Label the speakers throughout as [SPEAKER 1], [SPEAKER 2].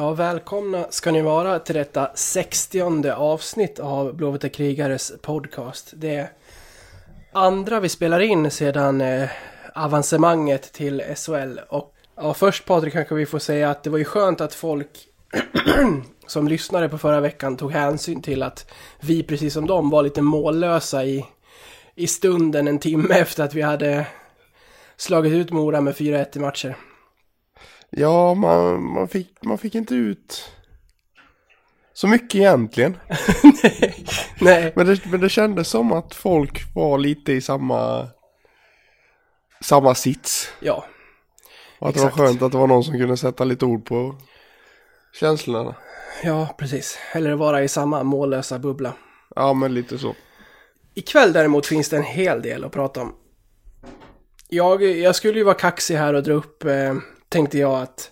[SPEAKER 1] Ja, välkomna ska ni vara till detta 60 avsnitt av Blåvita krigares podcast. Det är andra vi spelar in sedan eh, avancemanget till SHL. Och ja, först Patrik kanske vi får säga att det var ju skönt att folk som lyssnade på förra veckan tog hänsyn till att vi precis som dem var lite mållösa i, i stunden en timme efter att vi hade slagit ut Mora med 4-1 i matcher.
[SPEAKER 2] Ja, man, man, fick, man fick inte ut så mycket egentligen.
[SPEAKER 1] Nej.
[SPEAKER 2] Men det, men det kändes som att folk var lite i samma, samma sits.
[SPEAKER 1] Ja.
[SPEAKER 2] Och att det var
[SPEAKER 1] Exakt.
[SPEAKER 2] skönt att det var någon som kunde sätta lite ord på känslorna.
[SPEAKER 1] Ja, precis. Eller vara i samma mållösa bubbla.
[SPEAKER 2] Ja, men lite så.
[SPEAKER 1] Ikväll däremot finns det en hel del att prata om. Jag, jag skulle ju vara kaxig här och dra upp, eh, tänkte jag att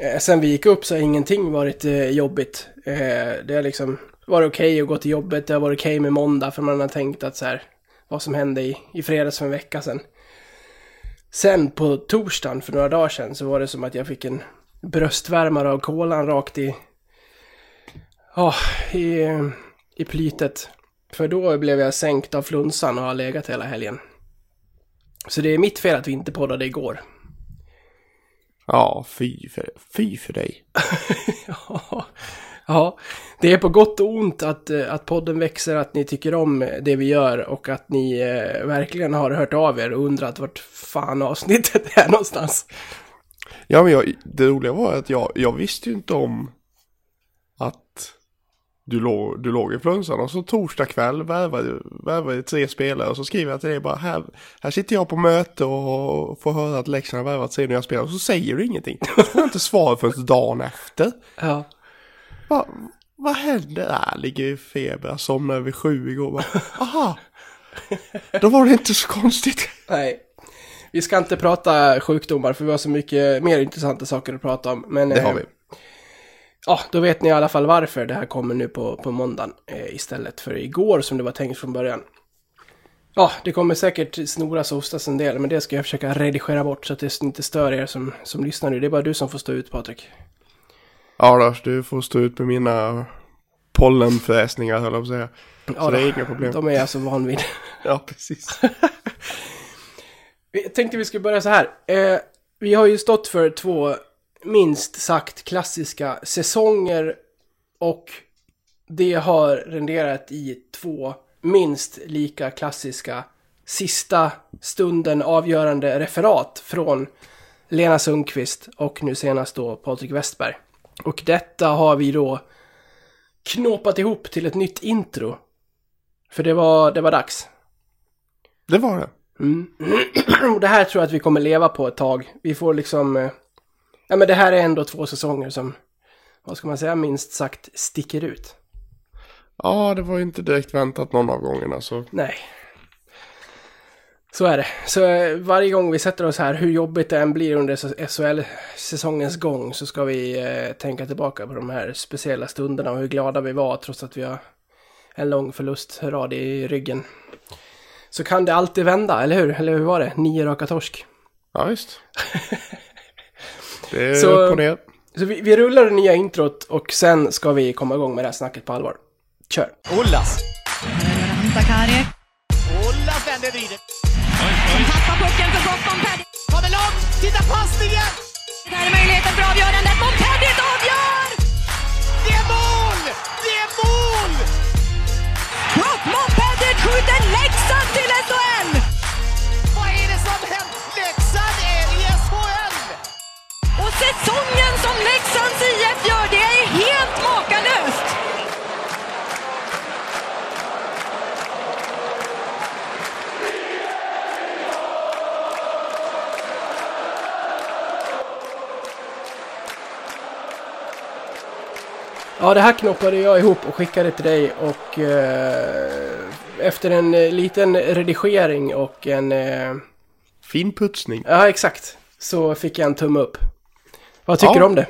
[SPEAKER 1] eh, sen vi gick upp så har ingenting varit eh, jobbigt. Eh, det har liksom varit okej att gå till jobbet, det har varit okej med måndag för man har tänkt att så här, vad som hände i, i fredags för en vecka sedan. Sen på torsdagen för några dagar sedan så var det som att jag fick en bröstvärmare av kolan rakt i, ja, i, i plytet. För då blev jag sänkt av flunsan och har legat hela helgen. Så det är mitt fel att vi inte poddade igår.
[SPEAKER 2] Ja, fy för, fy för dig.
[SPEAKER 1] Ja, ja, det är på gott och ont att, eh, att podden växer, att ni tycker om det vi gör och att ni eh, verkligen har hört av er och undrat vart fan avsnittet är någonstans.
[SPEAKER 2] Ja, men jag, det roliga var att jag, jag visste ju inte om du låg, du låg i flunsan och så torsdag kväll värvade, värvade tre spelare och så skriver jag till dig bara här, här sitter jag på möte och får höra att Leksand har värvat sig när jag spelar och så säger du ingenting. Så får jag inte svar förrän dagen efter.
[SPEAKER 1] Ja,
[SPEAKER 2] Vad, vad händer? Äh, ligger i feber, jag somnade vid sju igår. Bara, Aha, då var det inte så konstigt.
[SPEAKER 1] nej. Vi ska inte prata sjukdomar för vi har så mycket mer intressanta saker att prata om. Men,
[SPEAKER 2] Det har
[SPEAKER 1] eh,
[SPEAKER 2] vi.
[SPEAKER 1] Ja, då vet ni i alla fall varför det här kommer nu på, på måndagen eh, istället för igår som det var tänkt från början. Ja, det kommer säkert snoras och hostas en del, men det ska jag försöka redigera bort så att det inte stör er som, som lyssnar nu. Det är bara du som får stå ut, Patrik.
[SPEAKER 2] Ja, Lars, du får stå ut med mina pollenfräsningar, höll jag på att säga. Så
[SPEAKER 1] Ja,
[SPEAKER 2] det är inga problem.
[SPEAKER 1] De är jag så van vid.
[SPEAKER 2] Ja, precis.
[SPEAKER 1] Jag tänkte vi skulle börja så här. Eh, vi har ju stått för två minst sagt klassiska säsonger och det har renderat i två minst lika klassiska sista stunden avgörande referat från Lena Sundqvist och nu senast då Patrik Westberg. Och detta har vi då knåpat ihop till ett nytt intro. För det var, det var dags.
[SPEAKER 2] Det var det.
[SPEAKER 1] Mm. Och det här tror jag att vi kommer leva på ett tag. Vi får liksom... Ja men det här är ändå två säsonger som, vad ska man säga, minst sagt sticker ut.
[SPEAKER 2] Ja, det var ju inte direkt väntat någon av gångerna så.
[SPEAKER 1] Nej. Så är det. Så eh, varje gång vi sätter oss här, hur jobbigt det än blir under SHL-säsongens gång, så ska vi eh, tänka tillbaka på de här speciella stunderna och hur glada vi var trots att vi har en lång förlustrad i ryggen. Så kan det alltid vända, eller hur? Eller hur var det? Nio raka torsk.
[SPEAKER 2] Ja, visst. Det är
[SPEAKER 1] Så-
[SPEAKER 2] upp och ner.
[SPEAKER 1] Så vi, vi rullar det nya introt och sen ska vi komma igång med det här snacket på allvar. Kör!
[SPEAKER 3] Ullas.
[SPEAKER 4] Sakari
[SPEAKER 3] Ullas vänder vrider.
[SPEAKER 4] som tappar pucken för gott. Montpellier.
[SPEAKER 3] Har det långt. Titta passningen.
[SPEAKER 4] Där är möjligheten för avgörandet. Montpellier avgör!
[SPEAKER 3] Det är mål! Det är mål!
[SPEAKER 4] Brock Montpellier skjuter Leksand till SHL!
[SPEAKER 3] Vad är det som hänt? Leksand är!
[SPEAKER 4] Och säsongen som Leksands IF gör, det är helt makalöst!
[SPEAKER 1] Ja, det här knoppade jag ihop och skickade till dig och eh, efter en eh, liten redigering och en... Eh,
[SPEAKER 2] Fin putsning.
[SPEAKER 1] ja, exakt. Så fick jag en tumme upp. Vad tycker
[SPEAKER 2] Ja.
[SPEAKER 1] du om det?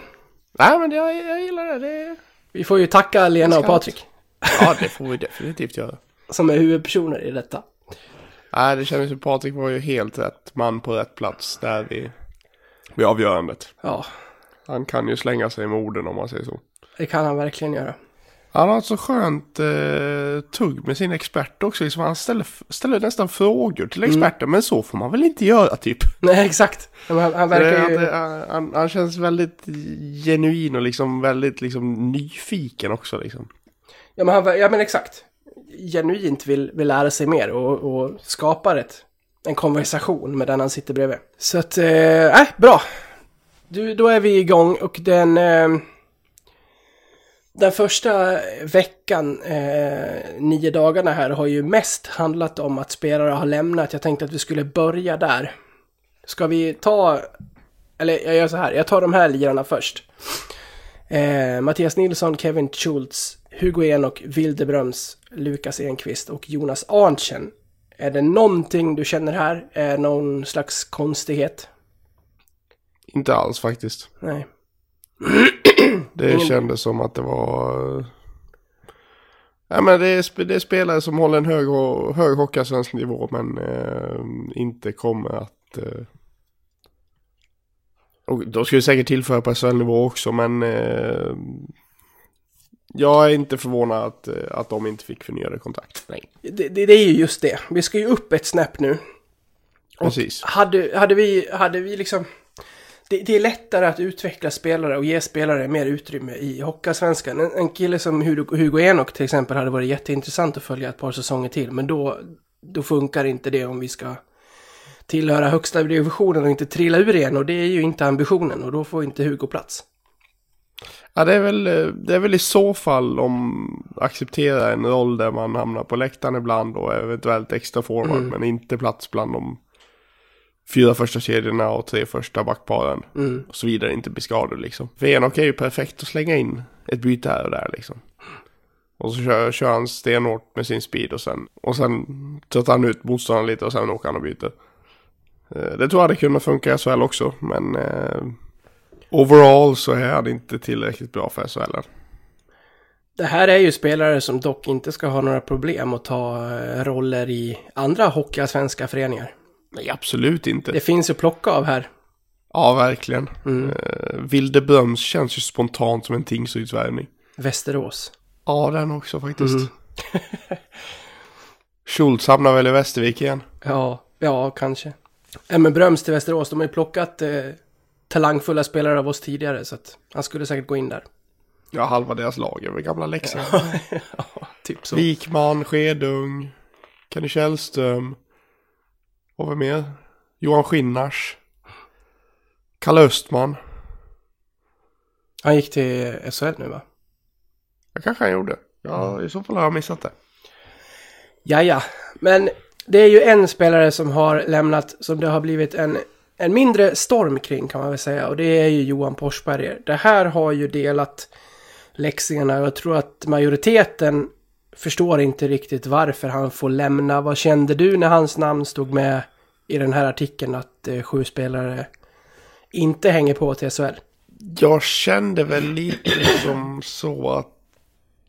[SPEAKER 2] Nej, men jag, jag gillar det. det.
[SPEAKER 1] Vi får ju tacka Lena och Patrik
[SPEAKER 2] Ja, det får vi definitivt göra.
[SPEAKER 1] som är huvudpersoner i detta.
[SPEAKER 2] Nej, det kändes som Patrik var ju helt rätt man på rätt plats där vid, vid avgörandet.
[SPEAKER 1] Ja.
[SPEAKER 2] Han kan ju slänga sig med orden om man säger så.
[SPEAKER 1] Det kan han verkligen göra.
[SPEAKER 2] Han har ett så skönt eh, tugg med sin expert också. Liksom han ställer, ställer nästan frågor till experten. Men så får man väl inte göra typ.
[SPEAKER 1] Nej, exakt. Han, han verkar ju...
[SPEAKER 2] Han, han, han känns väldigt genuin och liksom väldigt liksom nyfiken också liksom.
[SPEAKER 1] Ja men, han, ja, men exakt. Genuint vill, vill lära sig mer och, och skapar ett, en konversation med den han sitter bredvid. Så att, eh, bra. Du, då är vi igång och den... Eh, den första veckan, eh, nio dagarna här, har ju mest handlat om att spelare har lämnat. Jag tänkte att vi skulle börja där. Ska vi ta... Eller jag gör så här, jag tar de här lirarna först. Eh, Mattias Nilsson, Kevin Schultz, Hugo Enok, Wildebröms, Lukas Enqvist och Jonas Arntzen. Är det någonting du känner här? Är någon slags konstighet?
[SPEAKER 2] Inte alls faktiskt.
[SPEAKER 1] Nej.
[SPEAKER 2] Det
[SPEAKER 1] Ingen-
[SPEAKER 2] kändes som att det var... Ja, men det, är, det är spelare som håller en hög, hög hockeyallsvensk nivå men eh, inte kommer att... Eh, och de skulle säkert tillföra på SHL-nivå också men... Eh, jag är inte förvånad att, eh, att de inte fick förnyade kontrakt. Nej.
[SPEAKER 1] Det, det, det är ju just det. Vi ska ju upp ett snäpp nu.
[SPEAKER 2] Precis.
[SPEAKER 1] Hade, hade, vi, hade vi liksom... Det, det är lättare att utveckla spelare och ge spelare mer utrymme i Hockeyallsvenskan. En, en kille som Hugo, Hugo Enok till exempel hade varit jätteintressant att följa ett par säsonger till. Men då, då funkar inte det om vi ska tillhöra högsta divisionen och inte trilla ur igen. Och det är ju inte ambitionen och då får inte Hugo plats.
[SPEAKER 2] Ja, det är, väl, det är väl i så fall om acceptera en roll där man hamnar på läktaren ibland och eventuellt extra forward
[SPEAKER 1] Mm.
[SPEAKER 2] men inte plats bland de fyra första kedjorna och tre första backparen
[SPEAKER 1] Mm.
[SPEAKER 2] och så vidare inte bli skadad liksom. För Enok är ju perfekt att slänga in ett byte här och där liksom. Och så kör, kör han stenhårt med sin speed och sen, och sen tröttar han ut motståndaren lite och sen åker han och byter. Eh, Det tror jag det kunde funka i SHL också men eh, overall så är han inte tillräckligt bra för SHL.
[SPEAKER 1] Det här är ju spelare som dock inte ska ha några problem att ta eh, roller i andra Hockeyallsvenska föreningar.
[SPEAKER 2] Nej, absolut inte.
[SPEAKER 1] Det finns ju plocka av här.
[SPEAKER 2] Ja, verkligen.
[SPEAKER 1] Mm.
[SPEAKER 2] Eh, Wildebröms känns ju spontant som en Tingsrydsvärvning.
[SPEAKER 1] Västerås.
[SPEAKER 2] Ja, den också faktiskt.
[SPEAKER 1] Mm.
[SPEAKER 2] Schultz hamnar väl i Västervik igen.
[SPEAKER 1] Ja, ja kanske. Ja, men Bröms till Västerås, de har ju plockat eh, talangfulla spelare av oss tidigare så att han skulle säkert gå in där.
[SPEAKER 2] Ja, halva deras lag är väl gamla Leksand.
[SPEAKER 1] ja, typ så.
[SPEAKER 2] Wikman, Skedung, Kenny Källström. Och vem mer? Johan Skinnars. Kalle Östman.
[SPEAKER 1] Han gick till SHL nu va?
[SPEAKER 2] Det kanske han gjorde. Ja, i så fall har jag missat det.
[SPEAKER 1] Ja, ja. Men det är ju en spelare som har lämnat som det har blivit en, en mindre storm kring kan man väl säga. Och det är ju Johan Forsberger. Det här har ju delat läxingarna jag tror att majoriteten förstår inte riktigt varför han får lämna. Vad kände du när hans namn stod med i den här artikeln att eh, sju spelare inte hänger på till SHL?
[SPEAKER 2] Jag kände väl lite som så att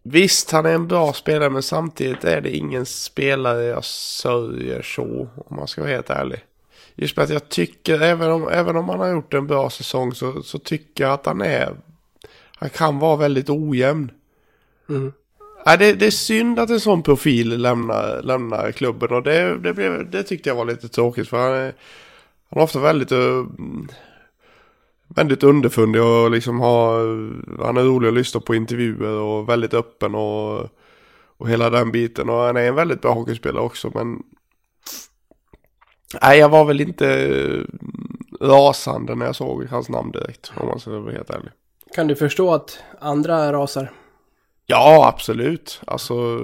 [SPEAKER 2] Visst, han är en bra spelare men samtidigt är det ingen spelare jag sörjer så om man ska vara helt ärlig. Just för att jag tycker, även om, även om han har gjort en bra säsong så, så tycker jag att han är, han kan vara väldigt ojämn.
[SPEAKER 1] Mm.
[SPEAKER 2] Nej, det, det är synd att en sån profil lämnar, lämnar klubben och det, det, blev, det tyckte jag var lite tråkigt för han är, han är ofta väldigt, eh, väldigt underfundig och liksom har, han är rolig att lyssna på intervjuer och väldigt öppen och, och hela den biten och han är en väldigt bra hockeyspelare också men Nej, jag var väl inte eh, rasande när jag såg hans namn direkt om man ska vara helt ärlig.
[SPEAKER 1] Kan du förstå att andra rasar?
[SPEAKER 2] Ja, absolut. Alltså,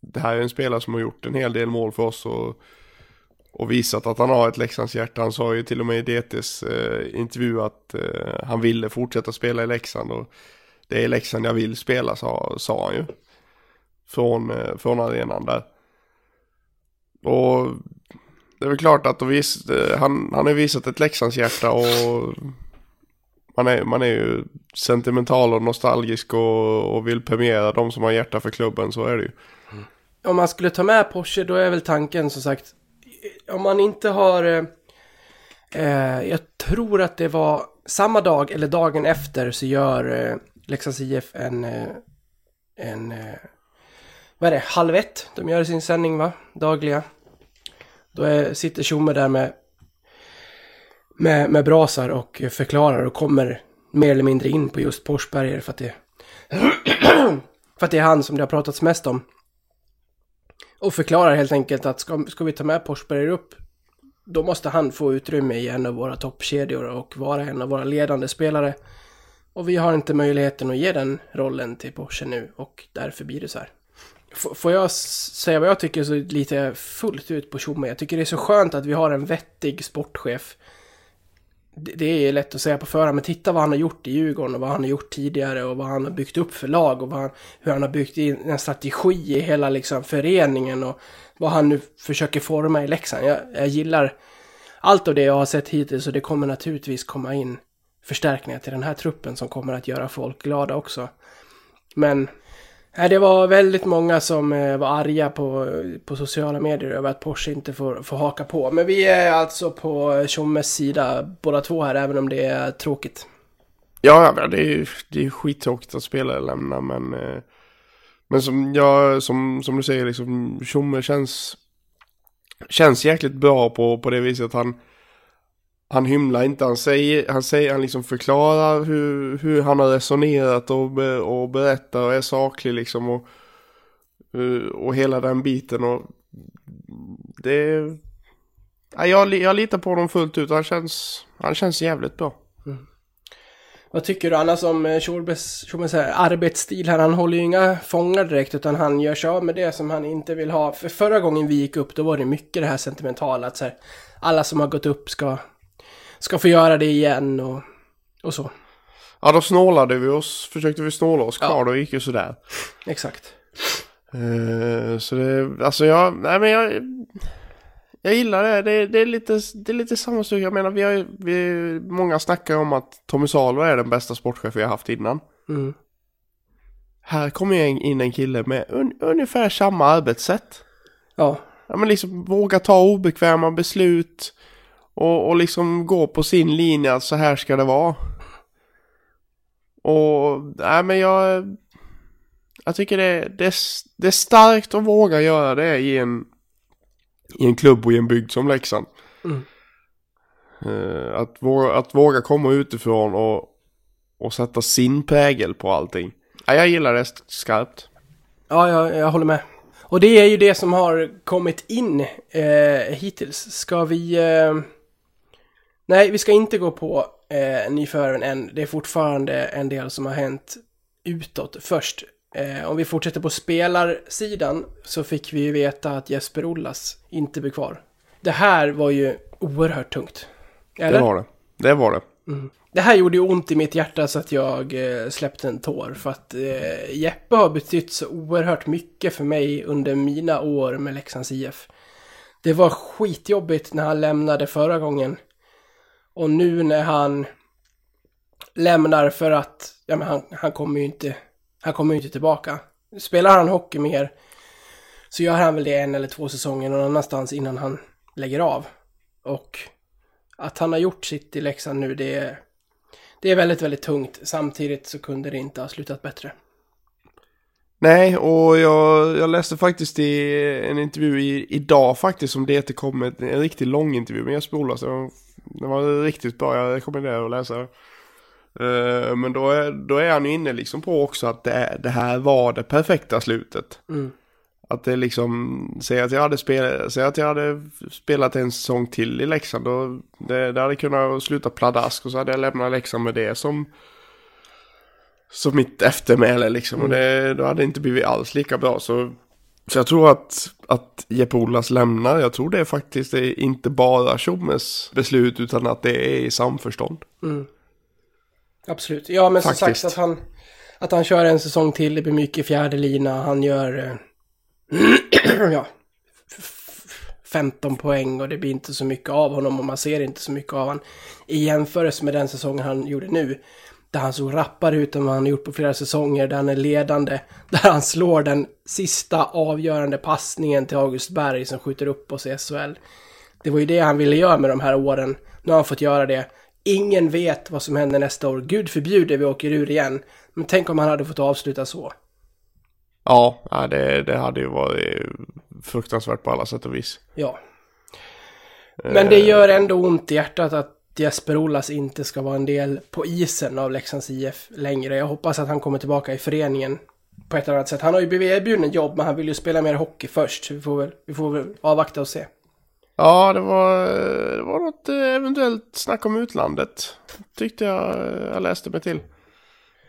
[SPEAKER 2] det här är en spelare som har gjort en hel del mål för oss och, och visat att han har ett Leksands hjärta. Han sa ju till och med i DTs eh, intervju att eh, han ville fortsätta spela i Leksand och det är i Leksand jag vill spela, sa, sa han ju. Från, eh, från arenan där. Och det är väl klart att vis, eh, han, han har visat ett Leksands hjärta och man är, man är ju sentimental och nostalgisk och, och vill premiera de som har hjärta för klubben, så är det ju.
[SPEAKER 1] Om man skulle ta med Porsche då är väl tanken som sagt om man inte har eh, eh jag tror att det var samma dag eller dagen efter så gör eh, Leksands IF en, eh, en eh, vad är det, halv ett. De gör sin sändning va, dagliga. Då är, sitter Tjomme där med, med, med brasar och förklarar och kommer mer eller mindre in på just Porsberger för att det för att det är han som det har pratats mest om. Och förklarar helt enkelt att ska, ska vi ta med Porsberger upp då måste han få utrymme i en av våra toppkedjor och vara en av våra ledande spelare. Och vi har inte möjligheten att ge den rollen till Porsche nu och därför blir det så här. F får jag säga vad jag tycker så lite fullt ut på Tjomme. Jag tycker det är så skönt att vi har en vettig sportchef. Det, är lätt att säga på förhand, men titta vad han har gjort i Djurgården och vad han har gjort tidigare och vad han har byggt upp för lag och vad han, hur han har byggt in en strategi i hela liksom, föreningen och vad han nu försöker forma i Leksand. Jag, jag gillar allt av det jag har sett hittills och det kommer naturligtvis komma in förstärkningar till den här truppen som kommer att göra folk glada också. Men nej, det var väldigt många som eh, var arga på, på sociala medier över att Porsche inte får, får haka på. Men vi är alltså på Tjommes sida båda två här, även om det är tråkigt.
[SPEAKER 2] Ja, det är det är skittråkigt att spelare lämnar, men... Eh, men som jag, som, som du säger, liksom, Tjomme känns... Känns jäkligt bra på, på det viset att han... Han hymlar inte, han säger, han säger, han liksom förklarar hur, hur han har resonerat och, och berättar och är saklig liksom och... Eh, och hela den biten och... Det... Ja, jag, jag litar på honom fullt ut, han känns, han känns jävligt bra. Mm.
[SPEAKER 1] Vad tycker du annars om eh, Tjorbes här eh, arbetsstil här? Han håller ju inga fångar direkt utan han gör sig av med det som han inte vill ha. För förra gången vi gick upp då var det mycket det här sentimentala att så här, alla som har gått upp ska, ska få göra det igen och, och så.
[SPEAKER 2] Ja, då snålade vi oss, försökte vi snåla oss kvar,
[SPEAKER 1] Ja.
[SPEAKER 2] då gick ju sådär.
[SPEAKER 1] Exakt.
[SPEAKER 2] Eh, så det, alltså jag, nej men jag, jag gillar det. Det, det är lite, det är lite samma sak. Jag menar, vi har vi, många snackar om att Tommy Salo är den bästa sportchef vi har haft innan.
[SPEAKER 1] Mm.
[SPEAKER 2] Här kommer ju in en kille med un, ungefär samma arbetssätt.
[SPEAKER 1] Ja,
[SPEAKER 2] Ja men liksom våga ta obekväma beslut. Och, och liksom gå på sin linje att så här ska det vara. Och, nej men jag... Jag tycker det, det, det är starkt att våga göra det i en, i en klubb och i en bygd som Leksand.
[SPEAKER 1] Mm.
[SPEAKER 2] Eh, att, våga, att våga komma utifrån och, och sätta sin prägel på allting. Ja, jag gillar det skarpt.
[SPEAKER 1] ja jag, jag håller med. Och det är ju det som har kommit in eh, hittills. Ska vi... Eh... Nej, vi ska inte gå på eh, nyförvärven än. Det är fortfarande en del som har hänt utåt först. Eh, om vi fortsätter på spelarsidan så fick vi ju veta att Jesper Ollas inte blir kvar. Det här var ju oerhört tungt. Eller?
[SPEAKER 2] Det var det. Det var det.
[SPEAKER 1] Det här gjorde ju ont i mitt hjärta så att jag eh, släppte en tår. För att eh, Jeppe har betytt så oerhört mycket för mig under mina år med Leksands IF. Det var skitjobbigt när han lämnade förra gången. Och nu när han lämnar för att, ja men han, han kommer ju inte, han kommer ju inte tillbaka. Spelar han hockey mer så gör han väl det en eller två säsonger någon annanstans innan han lägger av. Och att han har gjort sitt i Leksand nu, det är, det är väldigt, väldigt tungt. Samtidigt så kunde det inte ha slutat bättre.
[SPEAKER 2] Nej, och jag, jag läste faktiskt i en intervju i, idag faktiskt som det kom med en riktigt lång intervju med Jesper så. Det var, riktigt bra, jag rekommenderar att läsa. Eh, men då är, då är han ju inne liksom på också att det, det här var det perfekta slutet.
[SPEAKER 1] Mm.
[SPEAKER 2] Att det liksom, säg att jag hade spelat, säg att jag hade spelat en säsong till i Leksand och det, det hade kunnat sluta pladask och så hade jag lämnat Leksand med det som som mitt eftermäle liksom. Och det, då hade det inte blivit alls lika bra. Så, så jag tror att, att Jeppe Ollas lämnar, jag tror det är faktiskt det är inte bara Tjommes beslut utan att det är i samförstånd.
[SPEAKER 1] Absolut. Ja, men som
[SPEAKER 2] Faktiskt.
[SPEAKER 1] sagt att han, att han kör en säsong till, det blir mycket fjärde lina, han gör eh, ja, f- f- 15 poäng och det blir inte så mycket av honom och man ser inte så mycket av honom i jämförelse med den säsongen han gjorde nu. Där han såg rappare ut än vad han gjort på flera säsonger, där han är ledande, där han slår den sista avgörande passningen till August Berg som skjuter upp oss i SHL. Det var ju det han ville göra med de här åren. Nu har han fått göra det. Ingen vet vad som händer nästa år. Gud förbjude vi åker ur igen. Men tänk om han hade fått avsluta så.
[SPEAKER 2] Ja, ja det, det hade ju varit fruktansvärt på alla sätt och vis.
[SPEAKER 1] Ja. Men det gör ändå ont i hjärtat att Jesper Ollas inte ska vara en del på isen av Leksands IF längre. Jag hoppas att han kommer tillbaka i föreningen på ett eller annat sätt. Han har ju blivit erbjuden jobb, men han vill ju spela mer hockey först. Så vi får väl, vi får väl avvakta och se.
[SPEAKER 2] Ja, det var, det var något eh, eventuellt snack om utlandet. Tyckte jag eh, jag läste mig till.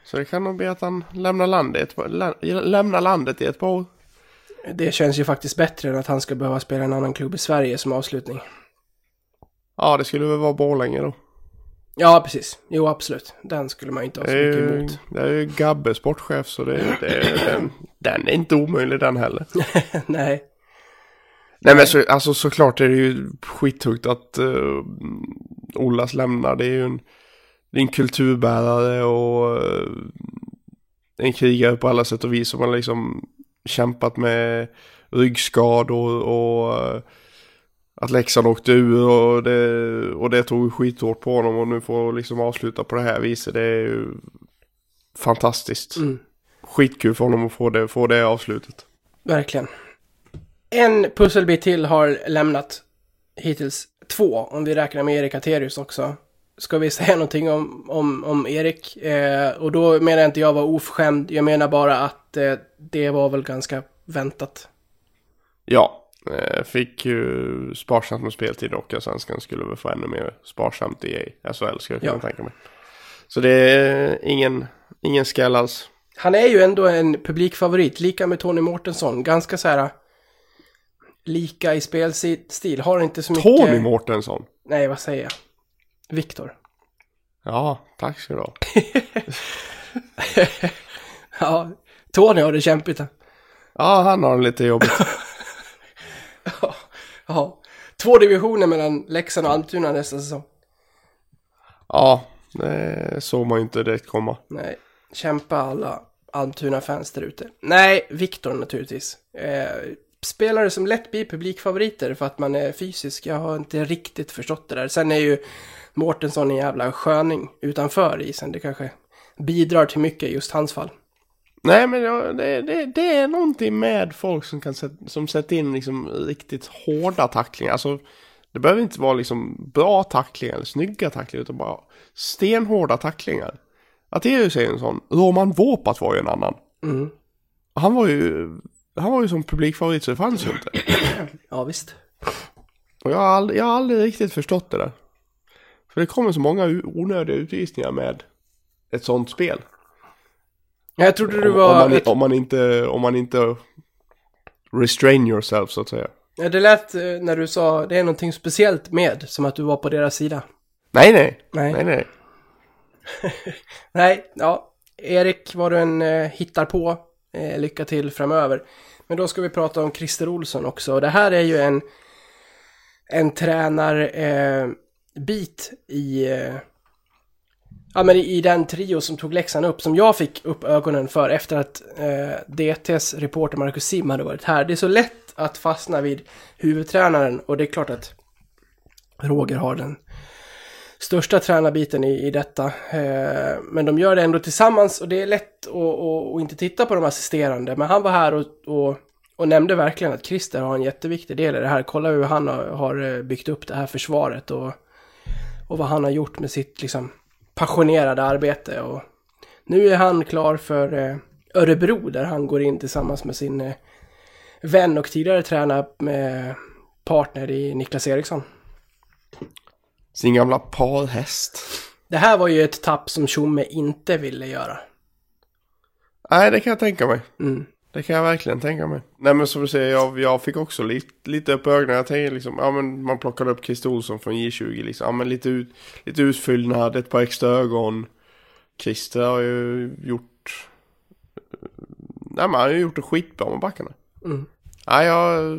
[SPEAKER 2] Så det kan nog bli att han lämnar landet, lä, lämnar landet i ett par år.
[SPEAKER 1] Det känns ju faktiskt bättre än att han ska behöva spela en annan klubb i Sverige som avslutning.
[SPEAKER 2] Ja, det skulle väl vara Borlänge då.
[SPEAKER 1] Ja, precis. Jo, absolut. Den skulle man inte ha så
[SPEAKER 2] är
[SPEAKER 1] mycket emot.
[SPEAKER 2] det är ju Gabbe, sportchef, så det, det, den, den är inte omöjlig den heller.
[SPEAKER 1] Nej.
[SPEAKER 2] Nej men så, alltså såklart är det ju skittungt att uh, Ollas lämnar. Det är ju en, det är en kulturbärare och uh, en krigare på alla sätt och vis som har liksom kämpat med ryggskador och, och uh, att Leksand åkte ur och det, och det tog skithårt på honom och nu får liksom avsluta på det här viset. Det är ju fantastiskt.
[SPEAKER 1] Mm.
[SPEAKER 2] Skitkul för honom att få det, få det avslutet.
[SPEAKER 1] Verkligen. En pusselbit till har lämnat hittills. Två, om vi räknar med Erik Aterius också. Ska vi säga någonting om, om, om Erik? Eh, och då menar jag inte jag var oförskämd. Jag menar bara att eh, det var väl ganska väntat.
[SPEAKER 2] Ja, fick ju sparsamt med speltid och svenskan skulle väl få ännu mer sparsamt i SHL ska jag kunna
[SPEAKER 1] Ja.
[SPEAKER 2] tänka mig. Så det är ingen, ingen skräll alls.
[SPEAKER 1] Han är ju ändå en publikfavorit, lika med Tony Mårtensson. Ganska så här lika i spelstil. Har inte så mycket...
[SPEAKER 2] Tony Mårtensson.
[SPEAKER 1] Nej, vad säger jag? Viktor.
[SPEAKER 2] Ja, tack ska du ha.
[SPEAKER 1] Ja, Tony har det kämpigt.
[SPEAKER 2] Ja, han har det lite jobbigt.
[SPEAKER 1] Ja. Två divisioner mellan Leksand och Almtuna nästa säsong.
[SPEAKER 2] Ja, det såg man ju inte direkt komma.
[SPEAKER 1] Nej, kämpa alla Almtuna-fans där ute. Nej, Viktor naturligtvis. Eh, spelare som lätt blir publikfavoriter för att man är fysisk. Jag har inte riktigt förstått det där. Sen är ju Mårtensson en jävla sköning utanför isen. Det kanske bidrar till mycket i just hans fall.
[SPEAKER 2] Nej, men ja, det, det, det är någonting med folk som kan sätta, som sätter in liksom riktigt hårda tacklingar. Alltså, det behöver inte vara liksom bra tacklingar eller snygga tacklingar, utan bara stenhårda tacklingar. Atteus är en sån. Roman Våpat var ju en annan.
[SPEAKER 1] Mm.
[SPEAKER 2] Han var ju, han var ju som publikfavorit så det fanns ju inte.
[SPEAKER 1] Ja, visst.
[SPEAKER 2] Och jag har aldrig, jag har aldrig riktigt förstått det där. För det kommer så många onödiga utvisningar med ett sånt spel.
[SPEAKER 1] Jag trodde du
[SPEAKER 2] Om,
[SPEAKER 1] var...
[SPEAKER 2] om, man, om man inte, om man inte restrain yourself så att säga.
[SPEAKER 1] Ja, det lät eh, när du sa det är någonting speciellt med, som att du var på deras sida.
[SPEAKER 2] Nej, nej.
[SPEAKER 1] Nej.
[SPEAKER 2] Nej, nej.
[SPEAKER 1] Nej, ja. Erik, vad du än eh, hittar på, eh, lycka till framöver. Men då ska vi prata om Christer Olsson också. Och det här är ju en, en tränarbit eh, i, ja, men i, den trio som tog läxan upp, som jag fick upp ögonen för efter att eh, DTs reporter Marcus Sim hade varit här. Det är så lätt att fastna vid huvudtränaren och det är klart att Roger har den största tränarbiten i, i detta. Eh, men de gör det ändå tillsammans och det är lätt att, inte titta på de assisterande. Men han var här och, och, och nämnde verkligen att Christer har en jätteviktig del i det här. Kolla hur han har, har byggt upp det här försvaret och, och vad han har gjort med sitt liksom passionerade arbete. Och nu är han klar för eh, Örebro där han går in tillsammans med sin eh, vän och tidigare tränare med partner i Niklas Eriksson.
[SPEAKER 2] Sin gamla parhäst.
[SPEAKER 1] Det här var ju ett tapp som Tjomme inte ville göra.
[SPEAKER 2] Nej, det kan jag tänka mig.
[SPEAKER 1] Mm.
[SPEAKER 2] Det kan jag verkligen tänka mig. Nej men som du säger, jag, jag fick också lite, lite upp ögonen. Jag tänkte liksom, ja men man plockade upp Christer Olsson från J20 liksom. Ja men lite, ut, lite utfyllnad, ett par extra ögon. Christer har ju gjort... Nej men han har ju gjort det skitbra med backarna.
[SPEAKER 1] Mm.
[SPEAKER 2] Nej jag,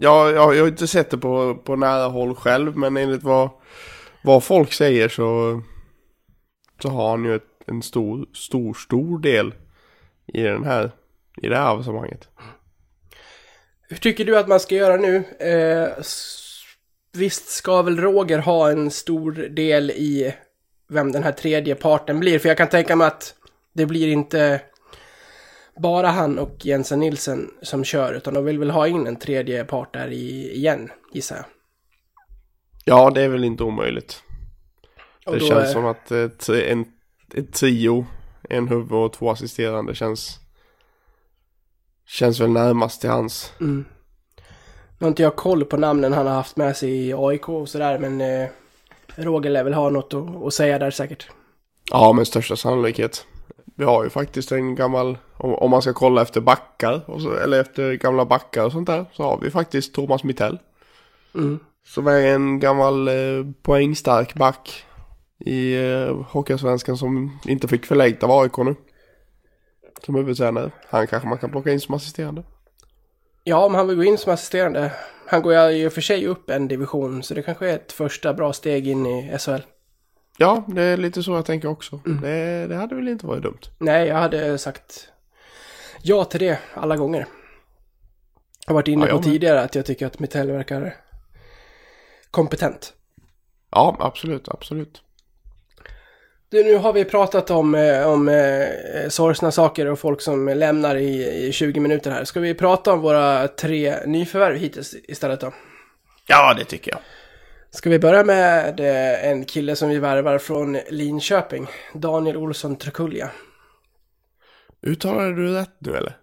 [SPEAKER 2] jag, jag, jag har inte sett det på, på nära håll själv men enligt vad, vad folk säger så, så har han ju ett, en stor, stor, stor del i den här, i det här avancemaget.
[SPEAKER 1] Hur tycker du att man ska göra nu? Eh, visst ska väl Roger ha en stor del i vem den här tredje parten blir. För jag kan tänka mig att det blir inte bara han och Jensen Nilsen som kör, utan de vill väl ha in en tredje part där i, igen, gissar jag.
[SPEAKER 2] Ja, det är väl inte omöjligt.
[SPEAKER 1] Och
[SPEAKER 2] det känns
[SPEAKER 1] är-
[SPEAKER 2] som att ett, en, ett trio, en huvud och två assisterande känns... Känns väl närmast till hans.
[SPEAKER 1] Mm. Nu har inte jag koll på namnen han har haft med sig i AIK och sådär, men eh, Roger lär väl ha något att, att säga där säkert.
[SPEAKER 2] Ja, med största sannolikhet. Vi har ju faktiskt en gammal, om, man ska kolla efter backar, så, eller efter gamla backar och sånt där, så har vi faktiskt Thomas Mittell.
[SPEAKER 1] Mm.
[SPEAKER 2] Som är en gammal eh, poängstark back i eh, Hockeyallsvenskan som inte fick förlängt av AIK nu. Som huvudtränare. Han kanske man kan plocka in som assisterande.
[SPEAKER 1] Ja, om han vill gå in som assisterande. Han går ju för sig upp en division, så det kanske är ett första bra steg in i SHL.
[SPEAKER 2] Ja, det är lite så jag tänker också. Det, det hade väl inte varit dumt.
[SPEAKER 1] Nej, jag hade sagt ja till det alla gånger. Jag har varit inne
[SPEAKER 2] Ja,
[SPEAKER 1] på tidigare att jag tycker att Mittell verkar kompetent.
[SPEAKER 2] Ja, absolut, absolut.
[SPEAKER 1] Du, nu har vi pratat om, eh, om eh, sorgsna saker och folk som lämnar i, i 20 minuter här. Ska vi prata om våra tre nyförvärv hittills istället då?
[SPEAKER 2] Ja, det tycker jag.
[SPEAKER 1] Ska vi börja med eh, en kille som vi värvar från Linköping, Daniel Olsson Trukulja.
[SPEAKER 2] Uttalade du rätt nu eller?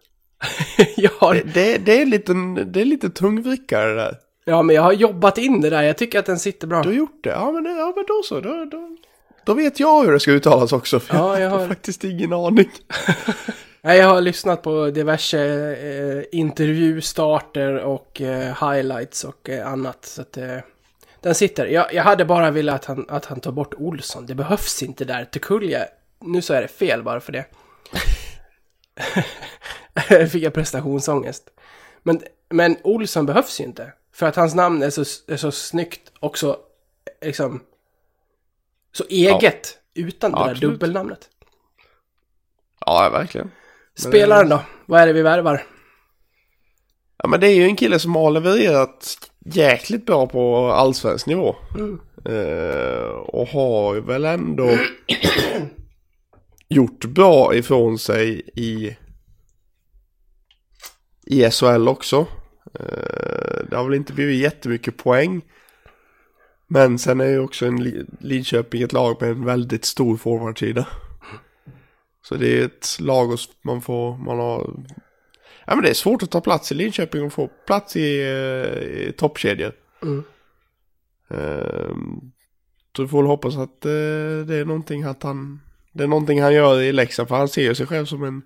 [SPEAKER 1] ja,
[SPEAKER 2] Det, det, det, är lite, det är lite tungvrickare det där.
[SPEAKER 1] ja, men jag har jobbat in det där. Jag tycker att den sitter bra.
[SPEAKER 2] Du har gjort det? Ja, men, det, ja, men då så. Då, då, då vet jag hur det ska uttalas också. För
[SPEAKER 1] Ja, jag
[SPEAKER 2] jag har
[SPEAKER 1] har-
[SPEAKER 2] faktiskt ingen aning.
[SPEAKER 1] Nej, jag har lyssnat på diverse eh, intervjustarter och eh, highlights och eh, annat. Så att eh, den sitter. Jag, jag hade bara velat att han, att han tar bort Olsson. Det behövs inte där. Tukulja, nu så är det fel bara för det. Fick jag prestationsångest. Men, men Olsson behövs ju inte. För att hans namn är så, är så snyggt och så, liksom, så eget. Utan det
[SPEAKER 2] Ja,
[SPEAKER 1] där
[SPEAKER 2] absolut.
[SPEAKER 1] dubbelnamnet.
[SPEAKER 2] Ja, verkligen.
[SPEAKER 1] Spelaren då? Vad är det vi värvar?
[SPEAKER 2] Ja, men det är ju en kille som har levererat jäkligt bra på allsvensk nivå.
[SPEAKER 1] Mm.
[SPEAKER 2] Eh, och har väl ändå gjort bra ifrån sig i, i SHL också. Eh, det har väl inte blivit jättemycket poäng. Men sen är ju också en Li- Lidköping ett lag med en väldigt stor forwardsida. Så det är ett lag och man får, man har Ja men det är svårt att ta plats i Linköping och få plats i, eh, i toppkedjor.
[SPEAKER 1] Mm.
[SPEAKER 2] Ehm, så vi får väl hoppas att eh, det är någonting att han, det är någonting han gör i Leksand för han ser ju sig själv som en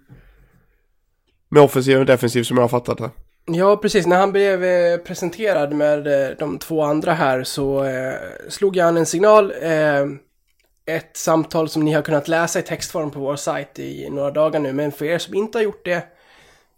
[SPEAKER 2] med offensiv och defensiv som jag har fattat det.
[SPEAKER 1] Ja, precis. När han blev eh, presenterad med eh, de två andra här så eh, slog jag an en signal. Eh, ett samtal som ni har kunnat läsa i textform på vår sajt i några dagar nu. Men för er som inte har gjort det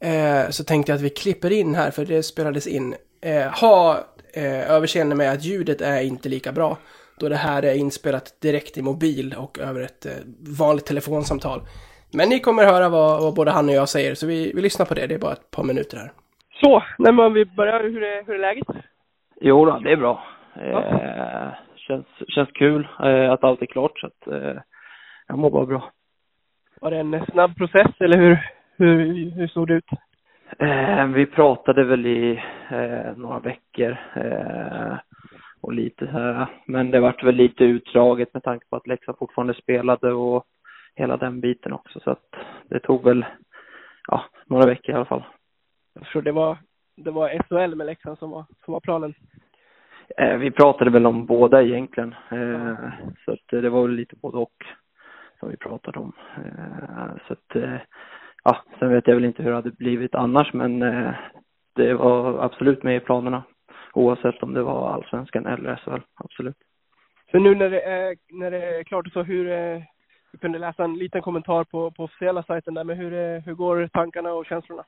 [SPEAKER 1] eh, så tänkte jag att vi klipper in här, för det spelades in. Eh, ha eh, överseende med att ljudet är inte lika bra. Då det här är inspelat direkt i mobil och över ett eh, vanligt telefonsamtal. Men ni kommer höra vad, vad både han och jag säger, så vi, vi lyssnar på det. Det är bara ett par minuter här. Så, nej men om vi börjar, hur är, hur är läget?
[SPEAKER 5] Jo då, det är bra. Eh, känns, känns kul eh, att allt är klart så att eh, jag mår bara bra.
[SPEAKER 1] Var det en snabb process eller hur, hur, hur såg det ut?
[SPEAKER 5] Eh, vi pratade väl i eh, några veckor eh, och lite så här, men det vart väl lite utdraget med tanke på att Leksand fortfarande spelade och hela den biten också så att det tog väl ja, några veckor i alla fall.
[SPEAKER 1] Tror det var, det var SHL med Leksand som var, som var planen.
[SPEAKER 5] Eh, vi pratade väl om båda egentligen. Eh, så att eh, det var väl lite både och som vi pratade om. Eh, så att, ja, sen vet jag väl inte hur det hade blivit annars men det var absolut med i planerna. Oavsett om det var allsvenskan eller SHL, absolut.
[SPEAKER 1] Så nu när det är, när det är klart så, hur, vi kunde läsa en liten kommentar på, på officiella sajten där, men hur, hur går tankarna och känslorna?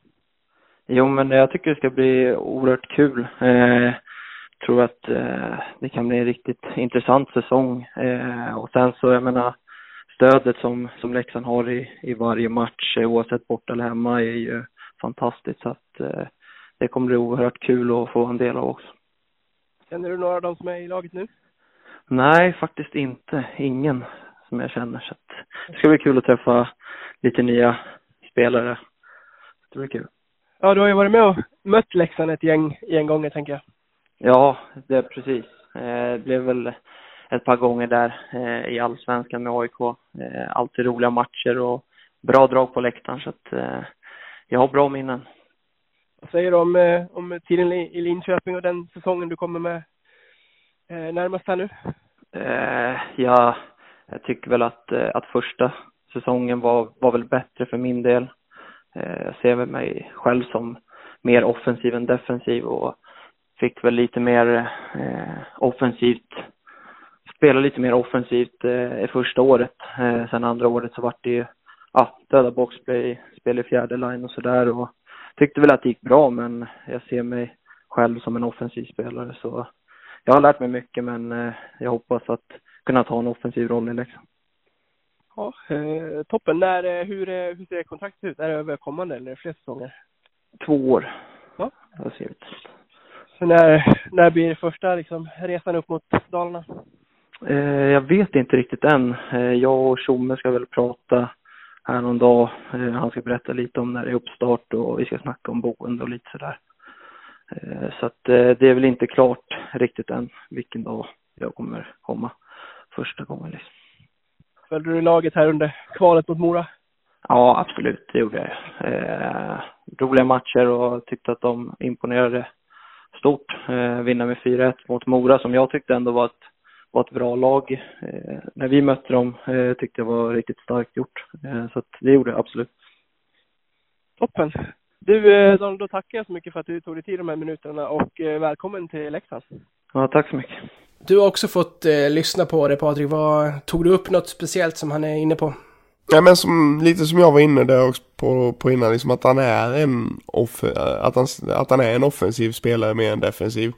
[SPEAKER 5] Jo, men jag tycker det ska bli oerhört kul. Eh, tror att eh, det kan bli en riktigt intressant säsong. Eh, och sen så, jag menar, stödet som, som Leksand har i, i varje match, oavsett borta eller hemma, är ju fantastiskt. Så att eh, det kommer bli oerhört kul att få en del av också.
[SPEAKER 1] Känner du några av dem som är i laget nu?
[SPEAKER 5] Nej, faktiskt inte. Ingen som jag känner. Så att det ska bli kul att träffa lite nya spelare. Det blir kul.
[SPEAKER 1] Ja, du har ju varit med och mött Leksand ett gäng, gäng gånger, tänker jag.
[SPEAKER 5] Ja, det är precis. Eh, Det blev väl ett par gånger där eh, i allsvenskan med AIK. Eh, Alltid roliga matcher och bra drag på läktaren så att jag har bra minnen.
[SPEAKER 1] Vad säger du om, om tiden i Linköping och den säsongen du kommer med närmast här nu?
[SPEAKER 5] Eh, jag, tycker väl att, att första säsongen var, var väl bättre för min del. Eh, jag ser mig själv som mer offensiv än defensiv och fick väl lite mer eh, offensivt, spela lite mer offensivt eh, i första året. Eh, sen andra året så vart det ju, ja, döda boxplay, spel i fjärde line och sådär och tyckte väl att det gick bra men jag ser mig själv som en offensiv spelare så jag har lärt mig mycket men eh, jag hoppas att kunna ta en offensiv roll i Leksand.
[SPEAKER 1] Ja, eh, toppen. När, eh, hur, eh, hur ser kontraktet ut? Är det över kommande eller fler säsonger?
[SPEAKER 5] Två år.
[SPEAKER 1] Ja.
[SPEAKER 5] Jag ser ut.
[SPEAKER 1] Så när, när blir första liksom, resan upp mot Dalarna?
[SPEAKER 5] Eh, jag vet inte riktigt än. Eh, jag och Tjomme ska väl prata här någon dag. Eh, han ska berätta lite om när det är uppstart och vi ska snacka om boende och lite sådär. Så att det är väl inte klart riktigt än vilken dag jag kommer komma första gången liksom.
[SPEAKER 1] Följde du laget här under kvalet mot Mora?
[SPEAKER 5] Ja, absolut, det gjorde jag. Eh, roliga matcher och tyckte att de imponerade stort. Eh, vinna med 4-1 mot Mora som jag tyckte ändå var ett, var ett bra lag. Eh, när vi mötte dem eh, tyckte jag var riktigt starkt gjort. Eh, så att det gjorde jag absolut.
[SPEAKER 1] Toppen. Du, eh, Daniel, då tackar jag så mycket för att du tog dig tid de här minuterna och eh, välkommen till Leksand.
[SPEAKER 5] Ja, tack så mycket.
[SPEAKER 1] Du har också fått eh, lyssna på det Patrik. Vad, tog du upp något speciellt som han är inne på?
[SPEAKER 2] Ja men som, lite som jag var inne där också på, på innan, liksom att han är en off, att han, att han är en offensiv spelare mer än defensiv.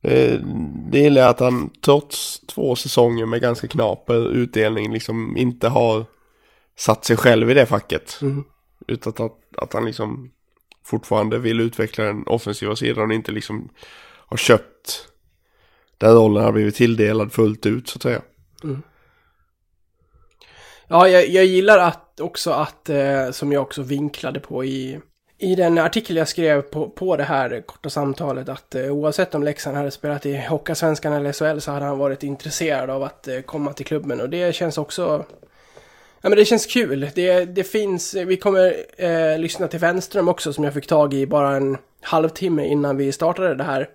[SPEAKER 2] Det, det gillar att han trots två säsonger med ganska knaper utdelning liksom inte har satt sig själv i det facket.
[SPEAKER 1] Mm.
[SPEAKER 2] Utan att, att han liksom fortfarande vill utveckla den offensiva sidan och inte liksom har köpt den rollen har blivit tilldelad fullt ut så att säga. Mm.
[SPEAKER 1] Ja, jag, jag gillar att, också att, eh, som jag också vinklade på i, i den artikel jag skrev på, på det här korta samtalet, att eh, oavsett om Leksand hade spelat i Hockeyallsvenskan eller SHL så hade han varit intresserad av att eh, komma till klubben och det känns också Ja men det känns kul. Det, det finns, vi kommer eh, lyssna till Vänström också som jag fick tag i bara en halvtimme innan vi startade det här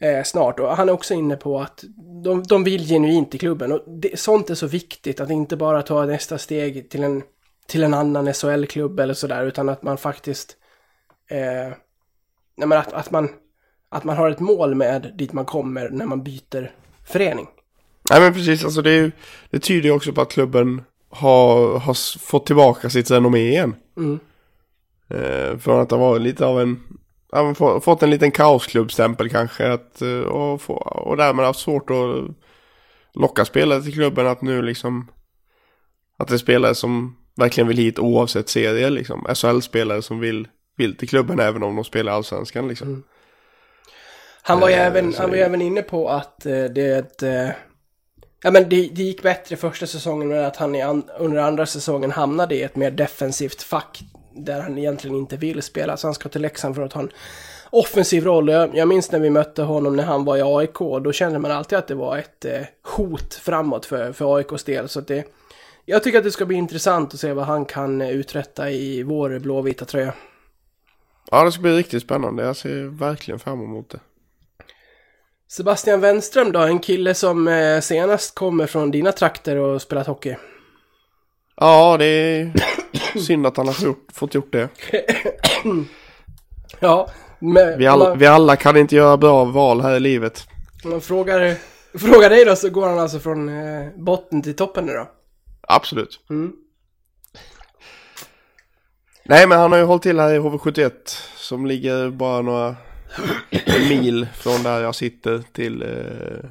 [SPEAKER 1] eh, snart. Och han är också inne på att de, de vill genuint i klubben. Och det, sånt är så viktigt, att inte bara ta nästa steg till en, till en annan SHL-klubb eller sådär, utan att man faktiskt... Eh, nej, men att, att, man, att man har ett mål med dit man kommer när man byter förening.
[SPEAKER 2] Nej men precis, alltså det, är det tyder ju också på att klubben har, har fått tillbaka sitt renommé igen.
[SPEAKER 1] Mm.
[SPEAKER 2] Eh, från att det var lite av en, ja, få- fått en liten kaosklubbstämpel kanske. Att, eh, och, få, och därmed haft svårt att locka spelare till klubben. Att nu liksom, att det är spelare som verkligen vill hit oavsett serie liksom. SHL-spelare som vill, vill till klubben även om de spelar allsvenskan liksom.
[SPEAKER 1] Mm. Han var ju
[SPEAKER 2] Eh,
[SPEAKER 1] även, han var ju även inne på att eh, det... Eh, ja men det, det gick bättre första säsongen men att han i an, under andra säsongen hamnade i ett mer defensivt fack där han egentligen inte vill spela. Så han ska till Leksand för att ha en offensiv roll. Jag, jag minns när vi mötte honom när han var i AIK. Då kände man alltid att det var ett eh, hot framåt för, för AIKs del. Så det, jag tycker att det ska bli intressant att se vad han kan eh, uträtta i vår blåvita tröja.
[SPEAKER 2] Ja det ska bli riktigt spännande. Jag ser verkligen fram emot det.
[SPEAKER 1] Sebastian Wenström då, en kille som eh, senast kommer från dina trakter och spelat hockey.
[SPEAKER 2] Ja det är synd att han har gjort, fått gjort det.
[SPEAKER 1] Ja, men
[SPEAKER 2] Vi,
[SPEAKER 1] om,
[SPEAKER 2] all,
[SPEAKER 1] man,
[SPEAKER 2] vi alla kan inte göra bra val här i livet.
[SPEAKER 1] om man frågar, frågar dig då så går han alltså från eh, botten till toppen nu då.
[SPEAKER 2] Absolut.
[SPEAKER 1] Mm.
[SPEAKER 2] Nej men han har ju hållit till här i HV71 som ligger bara några mil från där jag sitter till, eh,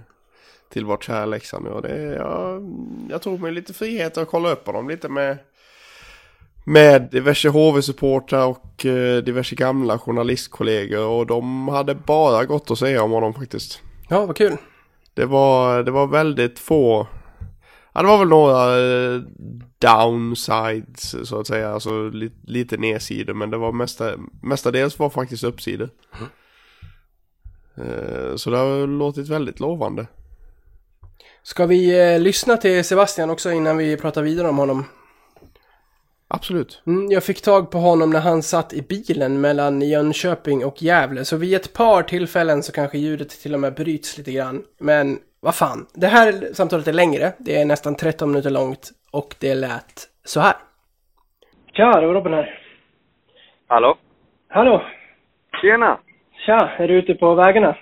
[SPEAKER 2] till vårt kära Leksand nu. Och det är, jag, tog mig lite frihet att kolla upp honom lite med, med diverse HV-supportrar och eh, diverse gamla journalistkollegor och de hade bara gott att säga om honom faktiskt.
[SPEAKER 6] Ja, vad kul.
[SPEAKER 2] Det var, det var väldigt få, ja det var väl några eh, downsides så att säga, alltså li, lite nedsidor men det var mesta, mestadels var faktiskt uppsidor. Eh, så det har låtit väldigt lovande.
[SPEAKER 6] Ska vi eh, lyssna till Sebastian också innan vi pratar vidare om honom?
[SPEAKER 2] Absolut.
[SPEAKER 6] Mm, jag fick tag på honom när han satt i bilen mellan Jönköping och Gävle, så vid ett par tillfällen så kanske ljudet till och med bryts lite grann. Men vad fan, det här samtalet är längre, det är nästan 13 minuter långt och det lät så här. Tja, det var Robin här.
[SPEAKER 7] Hallå?
[SPEAKER 6] Hallå!
[SPEAKER 7] Tjena!
[SPEAKER 6] Tja, är du ute på vägarna?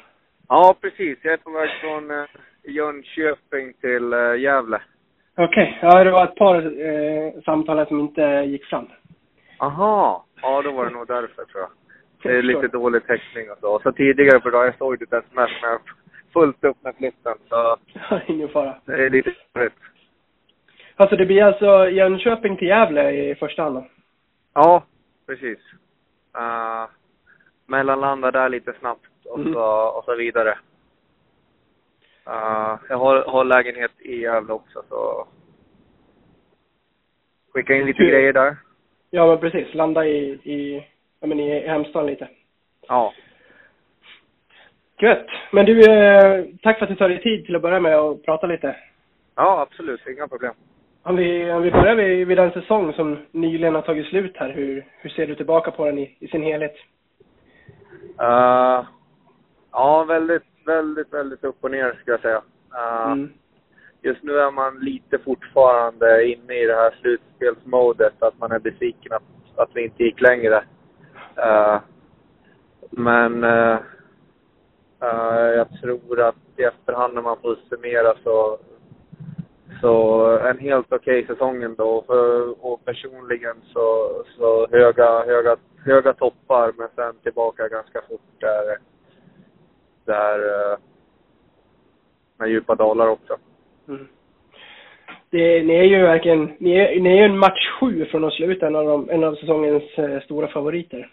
[SPEAKER 7] Ja, precis. Jag är på väg från eh, Jönköping till eh, Gävle.
[SPEAKER 6] Okej, ja det var ett par eh, samtal som inte gick fram.
[SPEAKER 7] Aha! Ja, då var det nog därför tror jag. Det är lite dålig täckning och så. Och så tidigare på dagen, jag såg ditt sms men jag fullt upp med flytten så
[SPEAKER 6] ingen fara.
[SPEAKER 7] det är lite rörigt.
[SPEAKER 6] Alltså det blir alltså Jönköping till Gävle i första hand då?
[SPEAKER 7] Ja, precis. Uh, mellanlanda där lite snabbt och,
[SPEAKER 6] Mm.
[SPEAKER 7] så, och så vidare. Uh, jag har, har lägenhet i Gävle också så skicka in lite
[SPEAKER 6] Hur-
[SPEAKER 7] grejer där.
[SPEAKER 6] Ja men precis, landa i, i, ja, men i hemstaden lite.
[SPEAKER 7] Ja.
[SPEAKER 6] Gött! Men du, eh, tack för att du tar dig tid till att börja med och prata lite.
[SPEAKER 7] Ja, absolut. Inga problem.
[SPEAKER 6] Om vi, om vi börjar vid, vid den säsong som nyligen har tagit slut här, hur, hur ser du tillbaka på den i, i sin helhet?
[SPEAKER 7] Uh, ja, väldigt, väldigt, väldigt upp och ner ska jag säga. Uh,
[SPEAKER 6] Mm.
[SPEAKER 7] Just nu är man lite fortfarande inne i det här slutspelsmodet, att man är besviken att, att vi inte gick längre. Uh, men uh, jag tror att i efterhand när man får summera så, så en helt okej säsong ändå. För, och personligen så, så höga, höga, höga toppar men sen tillbaka ganska fort där, där uh, med djupa dalar också.
[SPEAKER 6] Mm. Det, ni är ju verkligen, ni är, ni är ju en match sju från att sluta en av, de, en av säsongens eh, stora favoriter.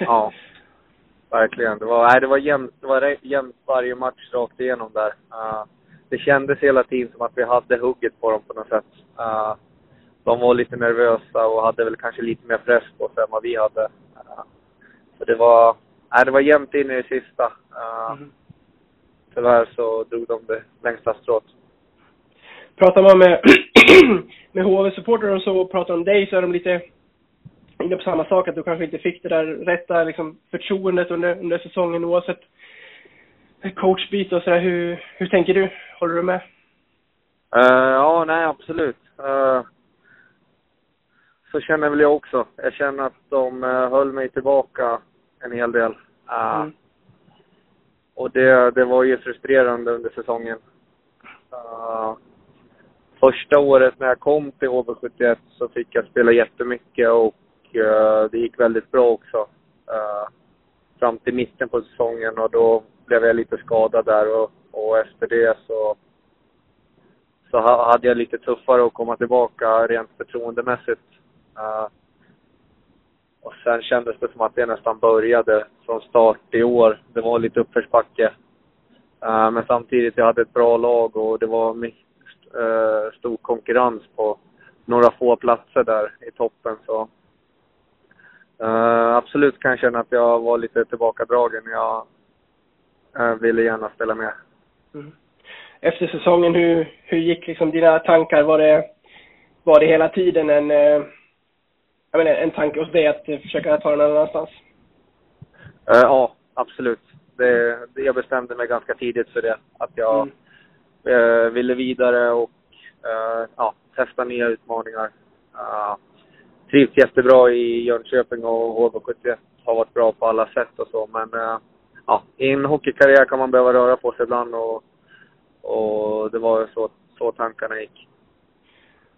[SPEAKER 7] Ja, verkligen. Det var, nej, det var jämnt, det var jämnt varje match rakt igenom där. Uh, det kändes hela tiden som att vi hade hugget på dem på något sätt. Uh, de var lite nervösa och hade väl kanske lite mer press på sig än vad vi hade. Uh, så det var, nej, det var jämnt in i det sista. Uh,
[SPEAKER 6] Mm.
[SPEAKER 7] Tyvärr så drog de det längsta strået.
[SPEAKER 6] Pratar man med, med HV-supportrar och så och pratar om dig så är de lite inne på samma sak, att du kanske inte fick det där rätta liksom, förtroendet under, under säsongen oavsett coachbyte och sådär. Hur, hur tänker du? Håller du med?
[SPEAKER 7] Eh, ja, nej absolut. Eh, så känner väl jag också. Jag känner att de uh, höll mig tillbaka en hel del. Eh,
[SPEAKER 6] Mm.
[SPEAKER 7] Och det, det var ju frustrerande under säsongen. Eh, första året när jag kom till HV71 så fick jag spela jättemycket och eh, det gick väldigt bra också. Eh, fram till mitten på säsongen och då blev jag lite skadad där och, och efter det så så ha- hade jag lite tuffare att komma tillbaka rent förtroendemässigt. Eh, och sen kändes det som att det nästan började från start i år. Det var lite uppförsbacke. Eh, men samtidigt, jag hade ett bra lag och det var mycket, eh, stor konkurrens på några få platser där i toppen. Så eh, absolut kan jag känna att jag var lite tillbakadragen. Jag ville gärna spela med.
[SPEAKER 6] Mm. Efter säsongen, hur, hur gick liksom dina tankar? Var det, var det hela tiden en, eh, jag menar, en tanke hos dig att eh, försöka ta den någon annanstans?
[SPEAKER 7] Eh, ja, absolut. Det, det, jag bestämde mig ganska tidigt för det. Att jag
[SPEAKER 6] Mm.
[SPEAKER 7] eh, ville vidare och eh, ja, testa nya utmaningar. Uh, trivs jättebra i Jönköping och HV71 har varit bra på alla sätt och så. Men ja, i en hockeykarriär kan man behöva röra på sig ibland och, och det var så, så tankarna gick.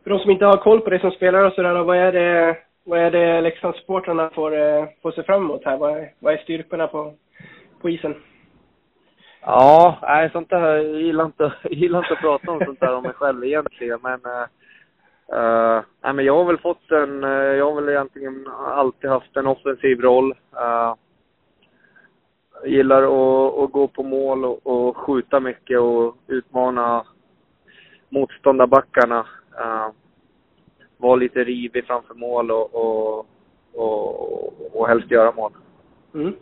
[SPEAKER 6] För de som inte har koll på dig som spelare och sådär, vad är det, vad är det liksom Leksandssupportrarna får, eh, får se fram emot här? Vad är, vad är styrkorna på, på isen?
[SPEAKER 7] Ja, nej sånt där, jag gillar inte, jag gillar inte att prata om sånt där om mig själv egentligen men Uh, nej, men jag har väl fått en, jag har väl egentligen alltid haft en offensiv roll. Uh, gillar att, att gå på mål och, och, skjuta mycket och utmana motståndarbackarna. Uh, vara lite rivig framför mål och, och, och, och helst göra mål.
[SPEAKER 6] Mm.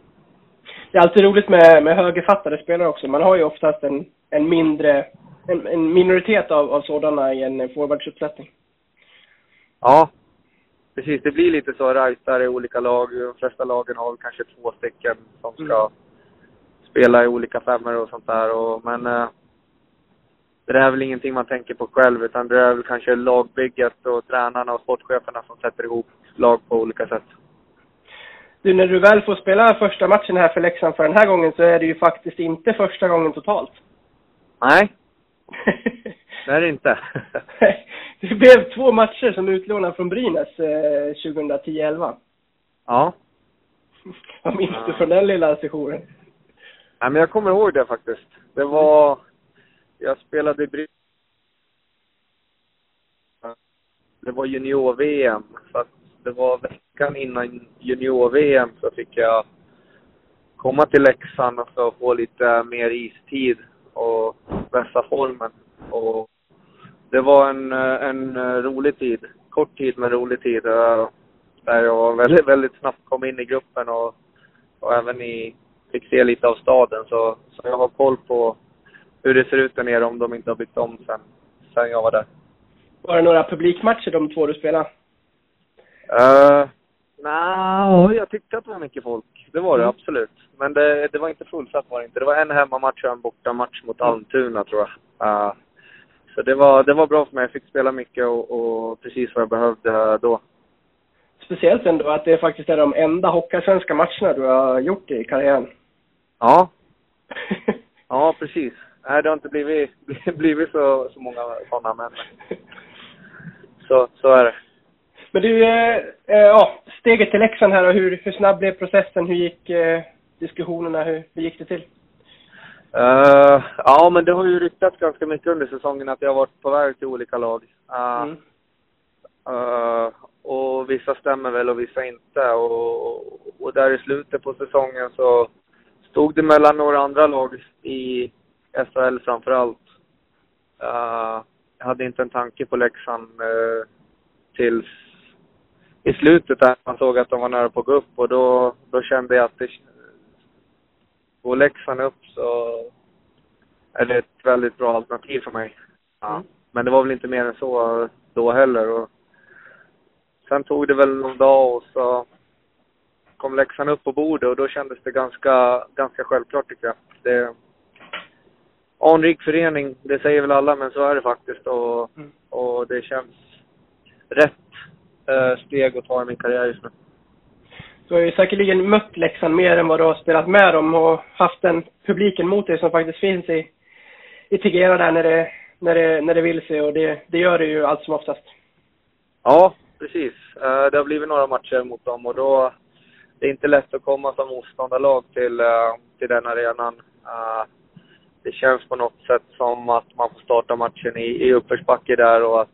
[SPEAKER 6] Det är alltid roligt med, med högerfattade spelare också. Man har ju oftast en, en mindre, en, en minoritet av, av sådana i en forwardsuppsättning.
[SPEAKER 7] Ja, precis. Det blir lite så. Rajtar i olika lag. De flesta lagen har kanske två stycken som ska mm. spela i olika femmor och sånt där. Och, men det är väl ingenting man tänker på själv, utan det är väl kanske lagbygget och tränarna och sportcheferna som sätter ihop lag på olika sätt.
[SPEAKER 6] Du, när du väl får spela första matchen här för Leksand för den här gången så är det ju faktiskt inte första gången totalt.
[SPEAKER 7] Nej. det är det inte.
[SPEAKER 6] det blev två matcher som utlånad från Brynäs eh, 2010-11.
[SPEAKER 7] Ja.
[SPEAKER 6] Vad minns du från den lilla sessionen?
[SPEAKER 7] Nej, men jag kommer ihåg det faktiskt. Det var... Jag spelade i Det var junior-VM. Så att det var veckan innan junior-VM så fick jag komma till Leksand och så få lite mer istid och vässa formen. Och det var en, en rolig tid. Kort tid men rolig tid. Där jag väldigt, väldigt snabbt kom in i gruppen och, och även i, fick se lite av staden. Så, så jag har koll på hur det ser ut där nere om de inte har byggt om sen, sen jag var där.
[SPEAKER 6] Var det några publikmatcher de två du spelade?
[SPEAKER 7] Uh, Nej, jag tyckte att det var mycket folk. Det var det mm. absolut. Men det, det var inte fullsatt var det inte. Det var en hemmamatch och en bortamatch mot mm. Almtuna tror jag. Uh, så det var, det var bra för mig. Jag fick spela mycket och, och precis vad jag behövde då.
[SPEAKER 6] Speciellt ändå att det faktiskt är de enda hockeyallsvenska matcherna du har gjort i karriären.
[SPEAKER 7] Ja. ja, precis. Nej, det har inte blivit, blivit så, så många sådana, men så, så är det.
[SPEAKER 6] Men du, eh, eh, ja, steget till Leksand här och hur, hur snabb blev processen? Hur gick eh, diskussionerna? Hur, hur gick det till?
[SPEAKER 7] Uh, ja, men det har ju ryktats ganska mycket under säsongen att jag har varit på väg till olika lag. Uh, mm. uh, och vissa stämmer väl och vissa inte. Och, och där i slutet på säsongen så stod det mellan några andra lag i SHL framför allt. jag hade inte en tanke på Leksand tills i slutet där man såg att de var nära på att gå upp och då, då kände jag att det, går Leksand upp så är det ett väldigt bra alternativ för mig. Ja. Mm. Men det var väl inte mer än så då heller. Och sen tog det väl någon dag och så kom Leksand upp på bordet och då kändes det ganska, ganska självklart tycker jag. Det, anrik förening, det säger väl alla, men så är det faktiskt. Och, mm. och det känns rätt Eh, steg att ta i min karriär just nu.
[SPEAKER 6] Du har ju säkerligen mött Leksand mer än vad du har spelat med dem och haft den publiken mot dig som faktiskt finns i, i Tegera där när det, när det, när det vill sig och det, det gör det ju allt som oftast.
[SPEAKER 7] Ja, precis. Eh, det har blivit några matcher mot dem och då det är inte lätt att komma som motståndarlag till, eh, till den arenan. Det känns på något sätt som att man får starta matchen i, i uppförsbacke där och att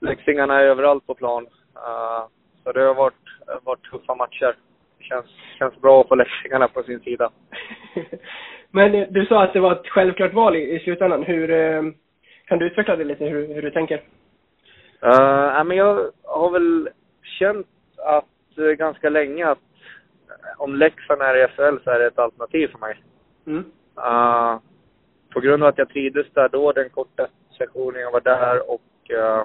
[SPEAKER 7] Leksingarna är överallt på plan. Uh, så det har varit, varit tuffa matcher. Det känns, känns bra att få leksingarna på sin sida.
[SPEAKER 6] Men du sa att det var ett självklart val i, i slutändan. Hur, uh, kan du utveckla det lite, hur, hur du tänker?
[SPEAKER 7] Uh, men jag har väl känt att uh, ganska länge att om Leksand är i SHL så är det ett alternativ för mig. Mm. Uh, på grund av att jag trivdes där då, den korta sessionen jag var där och uh,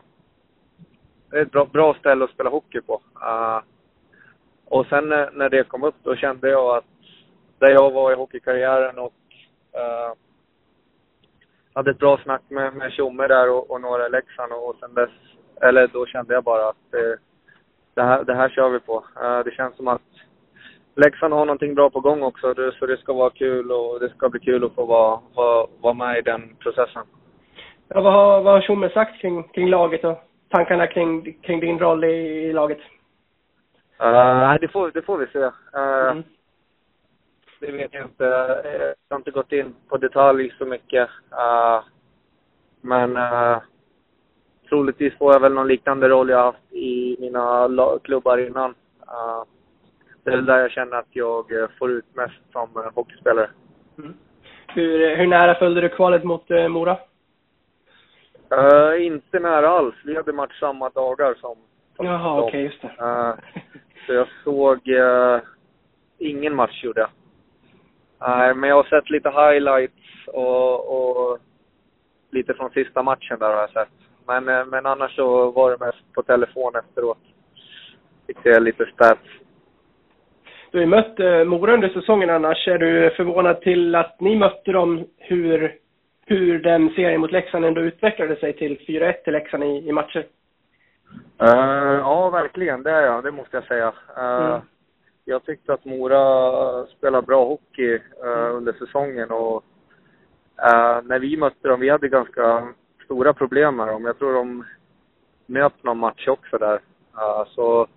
[SPEAKER 7] det är ett bra, bra ställe att spela hockey på. Uh, och sen när, när det kom upp då kände jag att där jag var i hockeykarriären och uh, hade ett bra snack med, med Tjomme där och, och några i Leksand och, och sen dess, eller då kände jag bara att det, det, här, det här kör vi på. Uh, det känns som att Leksand har någonting bra på gång också, så det ska vara kul och det ska bli kul att få vara, vara, vara med i den processen.
[SPEAKER 6] Ja, vad har, vad har Tjomme sagt kring, kring laget och tankarna kring, kring din roll i, i laget?
[SPEAKER 7] Uh, det, får, det får vi se. Uh, mm. Det vet jag inte. Jag har inte gått in på detalj så mycket. Uh, men uh, troligtvis får jag väl någon liknande roll jag haft i mina klubbar innan. Eh, det är väl där jag känner att jag eh, får ut mest som eh, hockeyspelare.
[SPEAKER 1] Hur, hur nära följde du kvalet mot eh, Mora?
[SPEAKER 7] Eh, inte nära alls. Vi hade match samma dagar som, som
[SPEAKER 1] Jaha, okej, just det.
[SPEAKER 7] Eh, så jag såg eh, ingen match gjorde jag. Nej, men jag har sett lite highlights och, och lite från sista matchen där har jag sett. Men, eh, men annars så var det mest på telefon efteråt. Fick se lite stats.
[SPEAKER 1] Du har ju mött eh, Mora under säsongen annars. Är du förvånad till att ni mötte dem, hur, hur den serien mot Leksand ändå utvecklade sig till 4-1 till Leksand i, i matcher?
[SPEAKER 7] Eh, ja, verkligen. Det är jag. Det måste jag säga. Eh,
[SPEAKER 1] Mm.
[SPEAKER 7] Jag tyckte att Mora spelade bra hockey eh, under säsongen och när vi mötte dem, vi hade ganska stora problem med dem. Jag tror de nöp någon match också där. Så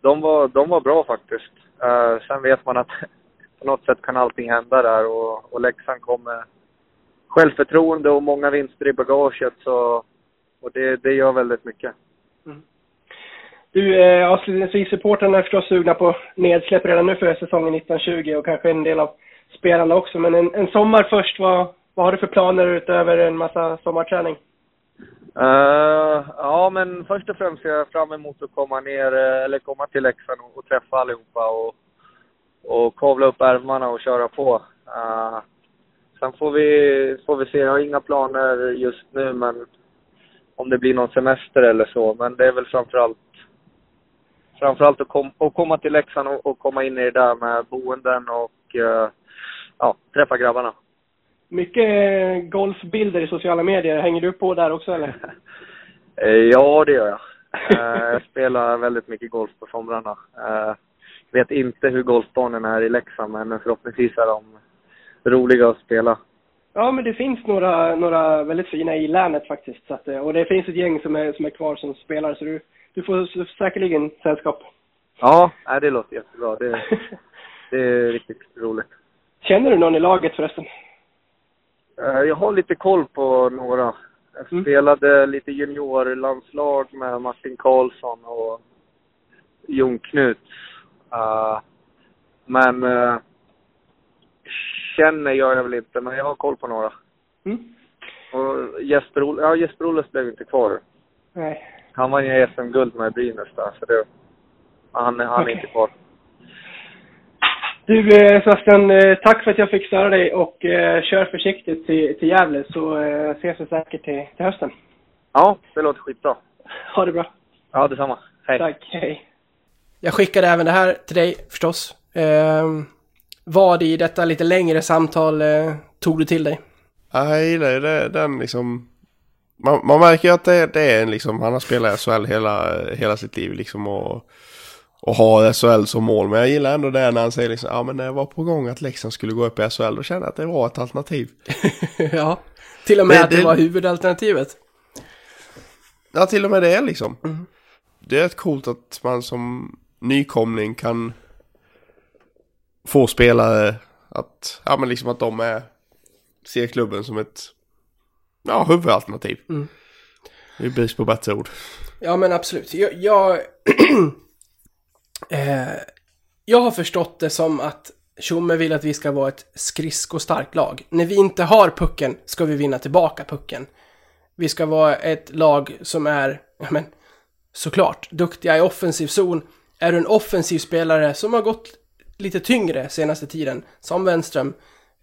[SPEAKER 7] de var, de var bra faktiskt. Uh, sen vet man att på något sätt kan allting hända där och, och Leksand kom med självförtroende och många vinster i bagaget så och det, det gör väldigt mycket. Mm.
[SPEAKER 1] Du, eh, avslutningsvis, supportrarna är förstås sugna på nedsläpp redan nu för säsongen 1920 och kanske en del av spelarna också. Men en, en sommar först, vad, vad har du för planer utöver en massa sommarträning?
[SPEAKER 7] Uh, ja, men först och främst ser jag fram emot att komma ner, eh, eller komma till Leksand och, och träffa allihopa och, och kavla upp ärmarna och köra på. Uh, sen får vi, får vi se. Jag har inga planer just nu, men om det blir någon semester eller så. Men det är väl framförallt framförallt att, kom, att komma till Leksand och, och komma in i det där med boenden och uh, ja, träffa grabbarna.
[SPEAKER 1] Mycket eh, golfbilder i sociala medier. Hänger du på där också eller?
[SPEAKER 7] Eh, Ja, det gör jag. Eh, Jag spelar väldigt mycket golf på somrarna. Eh, Vet inte hur golfbanorna är i Leksand, men förhoppningsvis är de roliga att spela.
[SPEAKER 1] Ja, men det finns några, några väldigt fina i länet faktiskt. Så att, och det finns ett gäng som är, som är kvar som spelar, så du, du får säkerligen sällskap.
[SPEAKER 7] Ja, det låter jättebra. Det, det är riktigt roligt.
[SPEAKER 1] Känner du någon i laget förresten?
[SPEAKER 7] Eh, Jag har lite koll på några. Jag
[SPEAKER 1] Mm.
[SPEAKER 7] spelade lite juniorlandslag med Martin Karlsson och Jon Knuts. Eh, men eh, känner gör jag väl inte, men jag har koll på några.
[SPEAKER 1] Mm?
[SPEAKER 7] Och Jesper, Ol- ja, Jesper Olles blev inte kvar.
[SPEAKER 1] Nej.
[SPEAKER 7] Han var ju SM-guld med Brynäs där, så det, han, han är
[SPEAKER 1] Okej.
[SPEAKER 7] inte kvar.
[SPEAKER 1] Du eh, Sebastian, eh, tack för att jag fick störa dig och eh, kör försiktigt till, till Gävle så ses vi säkert till, till hösten.
[SPEAKER 7] Ja, det låter skitbra.
[SPEAKER 1] Ha det bra.
[SPEAKER 7] Ja, detsamma. Hej.
[SPEAKER 1] Tack, hej. Jag skickade även det här till dig förstås. Eh, vad i detta lite längre samtal eh, tog du till dig?
[SPEAKER 2] Jag gillar ju det, den liksom. Man, man märker ju att det, det är en liksom, han har spelat i SHL hela, hela sitt liv liksom och, och har SHL som mål. Men jag gillar ändå det när han säger liksom, ja men när jag var på gång att Leksand skulle gå upp i SHL, då kände jag att det var ett alternativ.
[SPEAKER 1] ja, till och med
[SPEAKER 2] Det-
[SPEAKER 1] att det
[SPEAKER 2] det-
[SPEAKER 1] var huvudalternativet.
[SPEAKER 2] Ja, till och med det liksom. Det är rätt coolt att man som nykomling kan få spelare att, ja men liksom att de är, ser klubben som ett, ja huvudalternativ.
[SPEAKER 1] Mm.
[SPEAKER 2] Det är brist på bättre ord.
[SPEAKER 1] Ja, men absolut. Jag, jag, eh, jag har förstått det som att Tjomme vill att vi ska vara ett skridskostarkt lag. När vi inte har pucken ska vi vinna tillbaka pucken. Vi ska vara ett lag som är, ja men, såklart, duktiga i offensiv zon. Är du en offensiv spelare som har gått lite tyngre senaste tiden, som Wenström,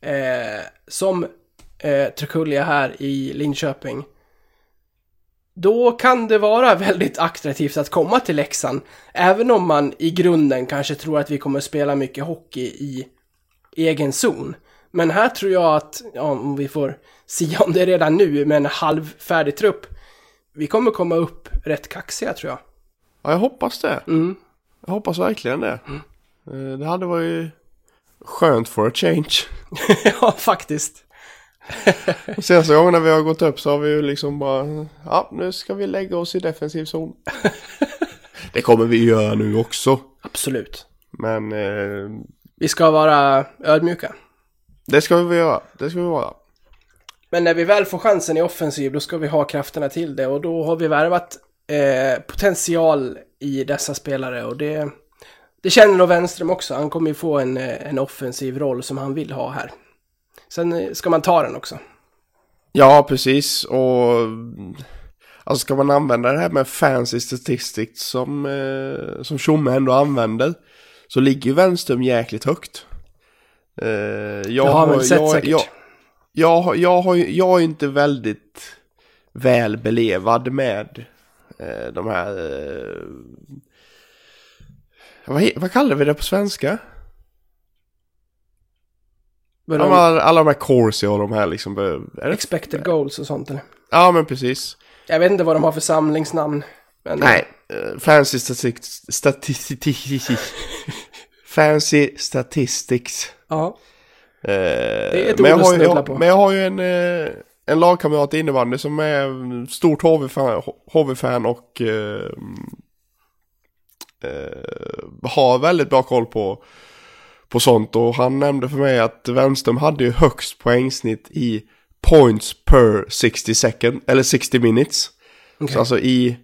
[SPEAKER 1] eh, som eh, Trekulja här i Linköping, då kan det vara väldigt attraktivt att komma till Leksand. Även om man i grunden kanske tror att vi kommer spela mycket hockey i egen zon. Men här tror jag att, ja, om vi får sia om det redan nu med en halvfärdig trupp, vi kommer komma upp rätt kaxiga tror jag.
[SPEAKER 2] Ja, jag hoppas det.
[SPEAKER 1] Mm.
[SPEAKER 2] Jag hoppas verkligen det. Eh, Det hade varit skönt for a change.
[SPEAKER 1] ja, faktiskt.
[SPEAKER 2] Och Senaste gången när vi har gått upp så har vi ju liksom bara, ja nu ska vi lägga oss i defensiv zon. det kommer vi göra nu också.
[SPEAKER 1] Absolut.
[SPEAKER 2] Men eh,
[SPEAKER 1] Vi ska vara ödmjuka.
[SPEAKER 2] det ska vi göra. Det ska vi vara.
[SPEAKER 1] Men när vi väl får chansen i offensiv, då ska vi ha krafterna till det. Och då har vi värvat eh, potential i dessa spelare. Och det, det känner nog Wenström också. Han kommer ju få en, eh, en offensiv roll som han vill ha här. Sen eh, ska man ta den också.
[SPEAKER 2] Ja, precis. Och alltså ska man använda det här med fancy statistics som, eh, som Tjomme ändå använder så ligger ju Wenström jäkligt högt. Eh, jag
[SPEAKER 1] har väl sett
[SPEAKER 2] jag,
[SPEAKER 1] säkert.
[SPEAKER 2] Jag, jag, jag, har, jag är inte väldigt väl belevad med eh, de här... Eh, vad, vad kallar vi det på svenska?
[SPEAKER 1] Vadå?
[SPEAKER 2] Alla, alla de här corsi och de här liksom... Är det?
[SPEAKER 1] Expected goals och sånt eller?
[SPEAKER 2] Ja, men precis.
[SPEAKER 1] Jag vet inte vad de har för samlingsnamn. Men
[SPEAKER 2] Nej, eh, fancy statistics. statistics. fancy statistics.
[SPEAKER 1] Ja.
[SPEAKER 2] Eh,
[SPEAKER 1] är ett
[SPEAKER 2] men, jag
[SPEAKER 1] ord att
[SPEAKER 2] jag,
[SPEAKER 1] på.
[SPEAKER 2] men jag har ju en, eh, en lagkamrat i innebandy som är stort HV-fan, HV-fan och eh, eh, har väldigt bra koll på, på sånt. Och han nämnde för mig att Wenström hade ju högst poängsnitt i points per 60 second, eller 60 minutes.
[SPEAKER 1] Okej.
[SPEAKER 2] Så alltså i,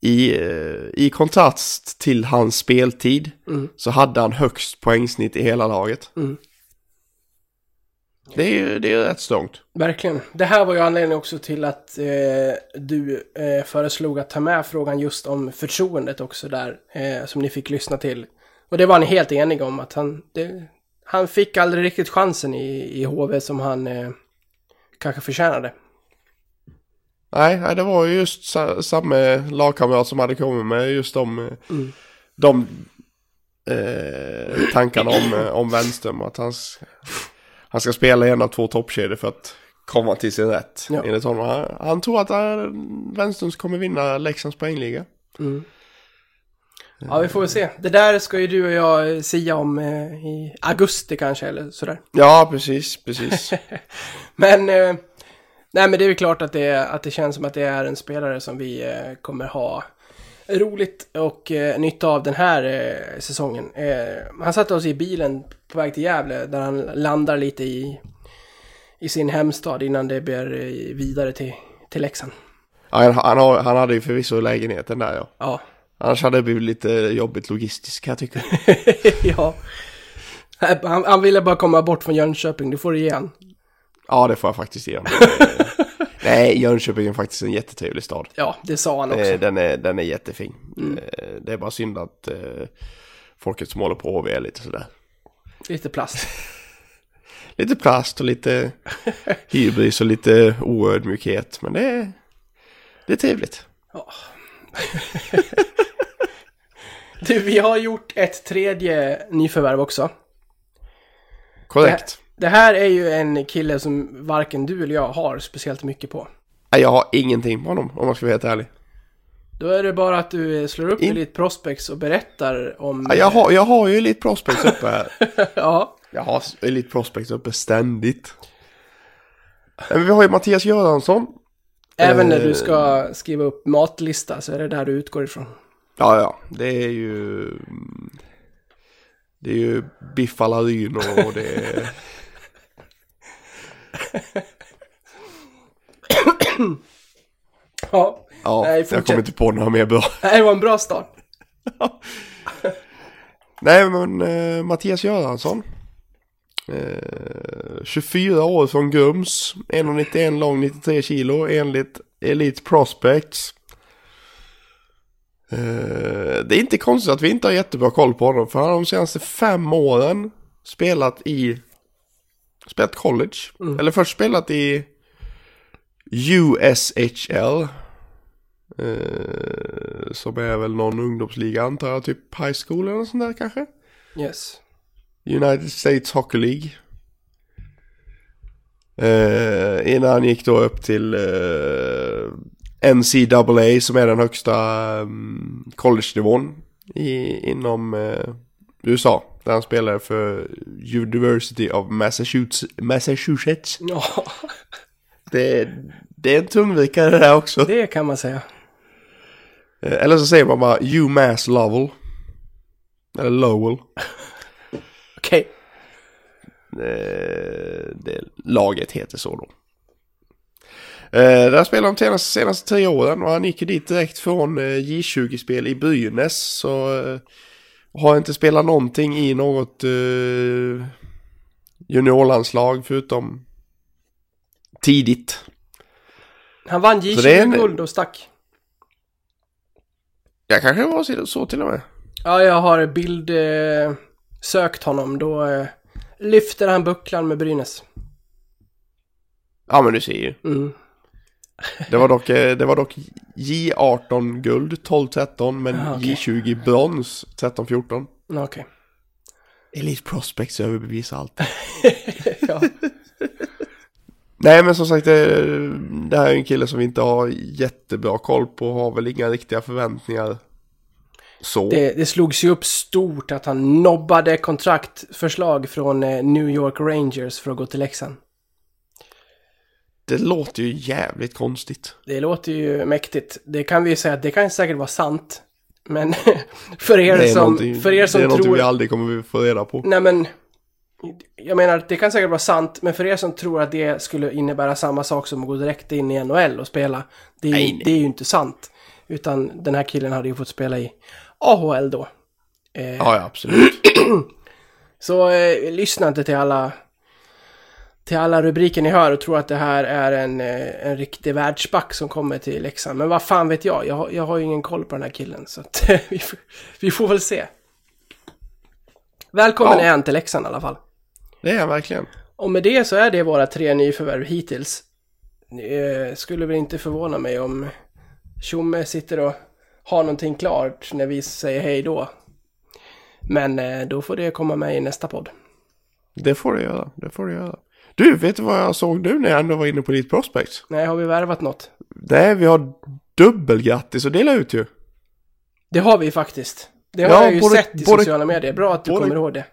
[SPEAKER 2] i, eh, i kontrast till hans speltid
[SPEAKER 1] Mm.
[SPEAKER 2] så hade han högst poängsnitt i hela laget.
[SPEAKER 1] Mm.
[SPEAKER 2] Det är ju det är rätt strångt.
[SPEAKER 1] Verkligen. Det här var ju anledningen också till att eh, du eh, föreslog att ta med frågan just om förtroendet också där, eh, som ni fick lyssna till. Och det var ni helt eniga om att han, det, han fick aldrig riktigt chansen i, i HV som han eh, kanske förtjänade.
[SPEAKER 2] Nej, det var ju just sa, samma lagkamrat som hade kommit med just de, eh,
[SPEAKER 1] Mm.
[SPEAKER 2] de eh, tankarna om, eh, om Wenström. Att han, han ska spela en av två toppkedjor för att komma till sin rätt.
[SPEAKER 1] Ja.
[SPEAKER 2] Enligt honom. Han, han tror att Wenström kommer vinna Leksands poängliga.
[SPEAKER 1] Mm. Ja, vi får väl se. Det där ska ju du och jag eh, sia om eh, i augusti kanske, eller sådär.
[SPEAKER 2] Ja, precis, precis.
[SPEAKER 1] Men, eh, nej men det är ju klart att det, att det känns som att det är en spelare som vi eh, kommer ha roligt och eh, nytta av den här eh, säsongen. Eh, han satte oss i bilen på väg till Gävle där han landar lite i, i sin hemstad innan det blir eh, vidare till, till Leksand.
[SPEAKER 2] Ja, han, han, har, han hade ju förvisso lägenheten där ja.
[SPEAKER 1] Ja.
[SPEAKER 2] Annars hade det blivit lite jobbigt logistiskt kan jag tycka.
[SPEAKER 1] ja. Han, han ville bara komma bort från Jönköping, du får det ge han.
[SPEAKER 2] Ja, det får jag faktiskt ge honom. Nej, Jönköping är faktiskt en jättetrevlig stad.
[SPEAKER 1] Ja, det sa han också.
[SPEAKER 2] Eh, Den är, den är jättefin. Eh, Det är bara synd att eh, folket som håller på HV är lite sådär.
[SPEAKER 1] Lite plast.
[SPEAKER 2] Lite plast och lite hybris och lite oödmjukhet. Men det är, det är trevligt.
[SPEAKER 1] Du, vi har gjort ett tredje nyförvärv också.
[SPEAKER 2] Korrekt.
[SPEAKER 1] Det här är ju en kille som varken du eller jag har speciellt mycket på.
[SPEAKER 2] Jag har ingenting på honom om man ska vara helt ärlig.
[SPEAKER 1] Då är det bara att du slår upp
[SPEAKER 2] In-
[SPEAKER 1] Elite Prospects och berättar om...
[SPEAKER 2] Ja, Jag har, jag har ju Elite Prospects uppe här.
[SPEAKER 1] ja.
[SPEAKER 2] Jag har Elite Prospects uppe ständigt. Men vi har ju Mattias Göransson.
[SPEAKER 1] Även när du
[SPEAKER 2] Eh.
[SPEAKER 1] ska skriva upp matlista så är det där du utgår ifrån.
[SPEAKER 2] Ja, ja. Det är ju... Det är ju Biff à la Ryn och det är...
[SPEAKER 1] Ja.
[SPEAKER 2] Ja,
[SPEAKER 1] Nej,
[SPEAKER 2] jag kommer inte på några mer bra.
[SPEAKER 1] Det var en bra start.
[SPEAKER 2] Nej, men eh, Mattias Göransson. Eh, 24 år från Grums. 1,91 lång, 93 kilo enligt Elite Prospects. Eh, det är inte konstigt att vi inte har jättebra koll på honom. För han har de senaste fem åren spelat i... Spelat college. Eller först spelat i USHL. Eh, som är väl någon ungdomsliga antar jag. Typ high school eller något sånt där kanske.
[SPEAKER 1] Yes.
[SPEAKER 2] United States Hockey League. Eh, innan han gick då upp till eh, NCAA som är den högsta um, college-nivån i, inom eh, USA. Där han spelar för University of Massachusetts. Massachusetts.
[SPEAKER 1] Ja,
[SPEAKER 2] Det, det är en tungvikare det där också.
[SPEAKER 1] det kan man säga.
[SPEAKER 2] Eh, Eller så säger man bara UMass Lowell. Eller Lowell. Eh, det, laget heter så då. Eh, där spelade de senaste, senaste tre åren och han gick ju dit direkt från eh, J20-spel i Brynäs. Så eh, har inte spelat någonting i något eh, juniorlandslag förutom tidigt.
[SPEAKER 1] Han vann
[SPEAKER 2] Så det är en-
[SPEAKER 1] J20-guld och stack.
[SPEAKER 2] Jag kanske var så till och med.
[SPEAKER 1] Ja, jag har bild eh, sökt honom. Då eh, lyfter han bucklan med Brynäs.
[SPEAKER 2] Ja men du ser ju.
[SPEAKER 1] Mm.
[SPEAKER 2] Det var dock, eh, det var dock J18 guld 12-13 men
[SPEAKER 1] Ah, okej.
[SPEAKER 2] J20 brons 13-14.
[SPEAKER 1] Ja, Okej.
[SPEAKER 2] Elite Prospects överbevisar allt. Nej men som sagt det, det här är en kille som vi inte har jättebra koll på. Har väl inga riktiga förväntningar. Så.
[SPEAKER 1] det, det slogs ju upp stort att han nobbade kontraktförslag från eh, New York Rangers för att gå till Leksand.
[SPEAKER 2] Det låter ju jävligt konstigt.
[SPEAKER 1] Det låter ju mäktigt. Det kan vi ju säga att det kan säkert vara sant. Men för er som, för er som
[SPEAKER 2] det är någonting
[SPEAKER 1] tror...
[SPEAKER 2] vi aldrig kommer få reda på.
[SPEAKER 1] Nej men, jag menar att det kan säkert vara sant, men för er som tror att det skulle innebära samma sak som att gå direkt in i NHL och spela, det är,
[SPEAKER 2] Nej, nej.
[SPEAKER 1] det är ju inte sant. Utan den här killen hade ju fått spela i AHL då. Eh,
[SPEAKER 2] Ja, ja absolut.
[SPEAKER 1] Så eh, lyssna inte till alla, till alla rubriker ni hör och tro att det här är en, eh, en riktig världsback som kommer till Leksand. Men vad fan vet jag? Jag, har- jag har ju ingen koll på den här killen, så att vi, får- vi får väl se. Välkommen
[SPEAKER 2] Ja.
[SPEAKER 1] är han till Leksand i alla fall.
[SPEAKER 2] Det är han verkligen.
[SPEAKER 1] Och med det så är det våra tre nyförvärv hittills. Eh, skulle väl inte förvåna mig om Tjomme sitter och har någonting klart när vi säger hej då. Men eh, då får det komma med i nästa podd.
[SPEAKER 2] Det får du göra. Det får du göra. Du, vet du vad jag såg nu när jag ändå var inne på ditt prospect?
[SPEAKER 1] Nej, har vi värvat något?
[SPEAKER 2] Nej, vi har dubbelgrattis att dela ut ju.
[SPEAKER 1] Det har vi faktiskt. Det har
[SPEAKER 2] Ja,
[SPEAKER 1] jag ju
[SPEAKER 2] både-
[SPEAKER 1] sett i
[SPEAKER 2] både-
[SPEAKER 1] sociala medier. Bra att du
[SPEAKER 2] både-
[SPEAKER 1] kommer ihåg det.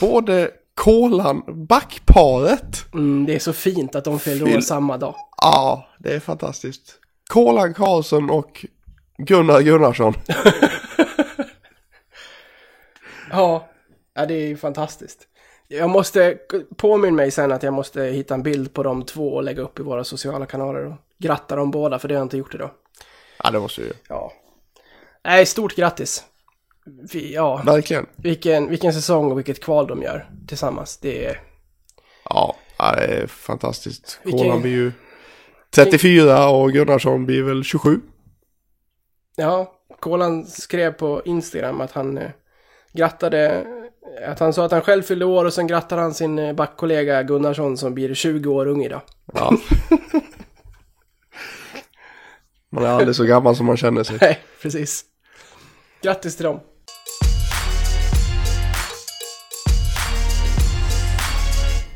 [SPEAKER 2] Både Kolan, backparet.
[SPEAKER 1] Mm, det är så fint att de fyller år samma dag.
[SPEAKER 2] Ja, det är fantastiskt. Kolan Karlsson och Gunnar Gunnarsson.
[SPEAKER 1] Ja, ja det är ju fantastiskt. Jag måste påminna mig sen att jag måste hitta en bild på de två och lägga upp i våra sociala kanaler och gratta dem båda, för det har jag inte gjort idag.
[SPEAKER 2] Ja, det måste vi ju.
[SPEAKER 1] Ja. Nej, stort grattis. Vi, ja,
[SPEAKER 2] Verkligen.
[SPEAKER 1] vilken, vilken säsong och vilket kval de gör tillsammans. Det är...
[SPEAKER 2] Ja, ja, det är fantastiskt.
[SPEAKER 1] Vilken-
[SPEAKER 2] Kolan blir ju 34 och Gunnarsson blir väl 27.
[SPEAKER 1] Ja, Kolan skrev på Instagram att han eh, grattade, att han sa att han själv fyllde år och sen grattade han sin eh, backkollega Gunnarsson som blir 20 år ung idag.
[SPEAKER 2] Ja. Man är aldrig så gammal som man känner sig.
[SPEAKER 1] Nej, precis. Grattis till dem.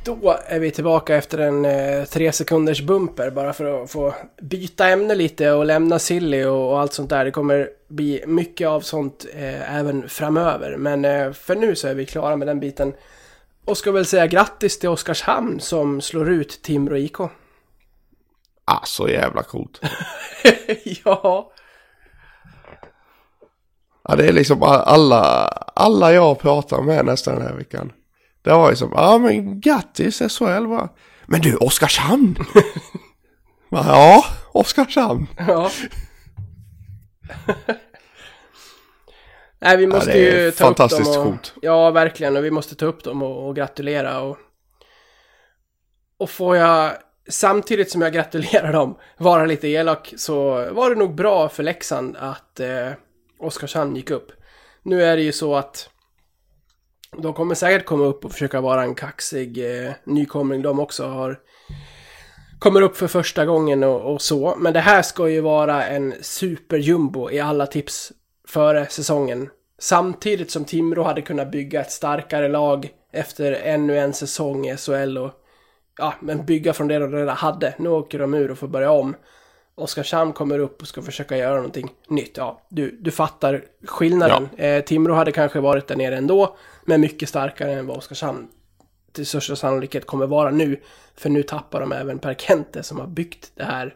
[SPEAKER 1] Då är vi tillbaka efter en eh, tre sekunders bumper bara för att få byta ämne lite och lämna Silly och, och allt sånt där. Det kommer bli mycket av sånt eh, även framöver. Men eh, för nu så är vi klara med den biten. Och ska väl säga grattis till Oskarshamn som slår ut Timrå IK.
[SPEAKER 2] Ah, så jävla coolt.
[SPEAKER 1] ja,
[SPEAKER 2] Ja, det är liksom alla, alla jag pratar med nästan den här veckan. Det var ju som, ja men grattis SHL va. Men du, Oskarshamn! Ja, Oskarshamn.
[SPEAKER 1] Ja. Nej, vi måste
[SPEAKER 2] det är
[SPEAKER 1] ju ta upp
[SPEAKER 2] fantastiskt
[SPEAKER 1] dem och,
[SPEAKER 2] coolt.
[SPEAKER 1] Ja, verkligen. Och vi måste ta upp dem och, och gratulera. Och, och får jag, samtidigt som jag gratulerar dem, vara lite elak, så var det nog bra för Leksand att eh, Oskarshamn gick upp. Nu är det ju så att de kommer säkert komma upp och försöka vara en kaxig eh, nykomling de också har kommer upp för första gången och, och så. Men det här ska ju vara en superjumbo i alla tips före säsongen. Samtidigt som Timrå hade kunnat bygga ett starkare lag efter ännu en säsong i SHL och ja, men bygga från det de redan hade. Nu åker de ur och får börja om. Oskarshamn kommer upp och ska försöka göra någonting nytt. Ja, du, du fattar skillnaden. Eh, Timrå hade kanske varit där nere ändå, men mycket starkare än vad Oskarshamn till största sannolikhet kommer vara nu. För nu tappar de även Per Kente som har byggt det här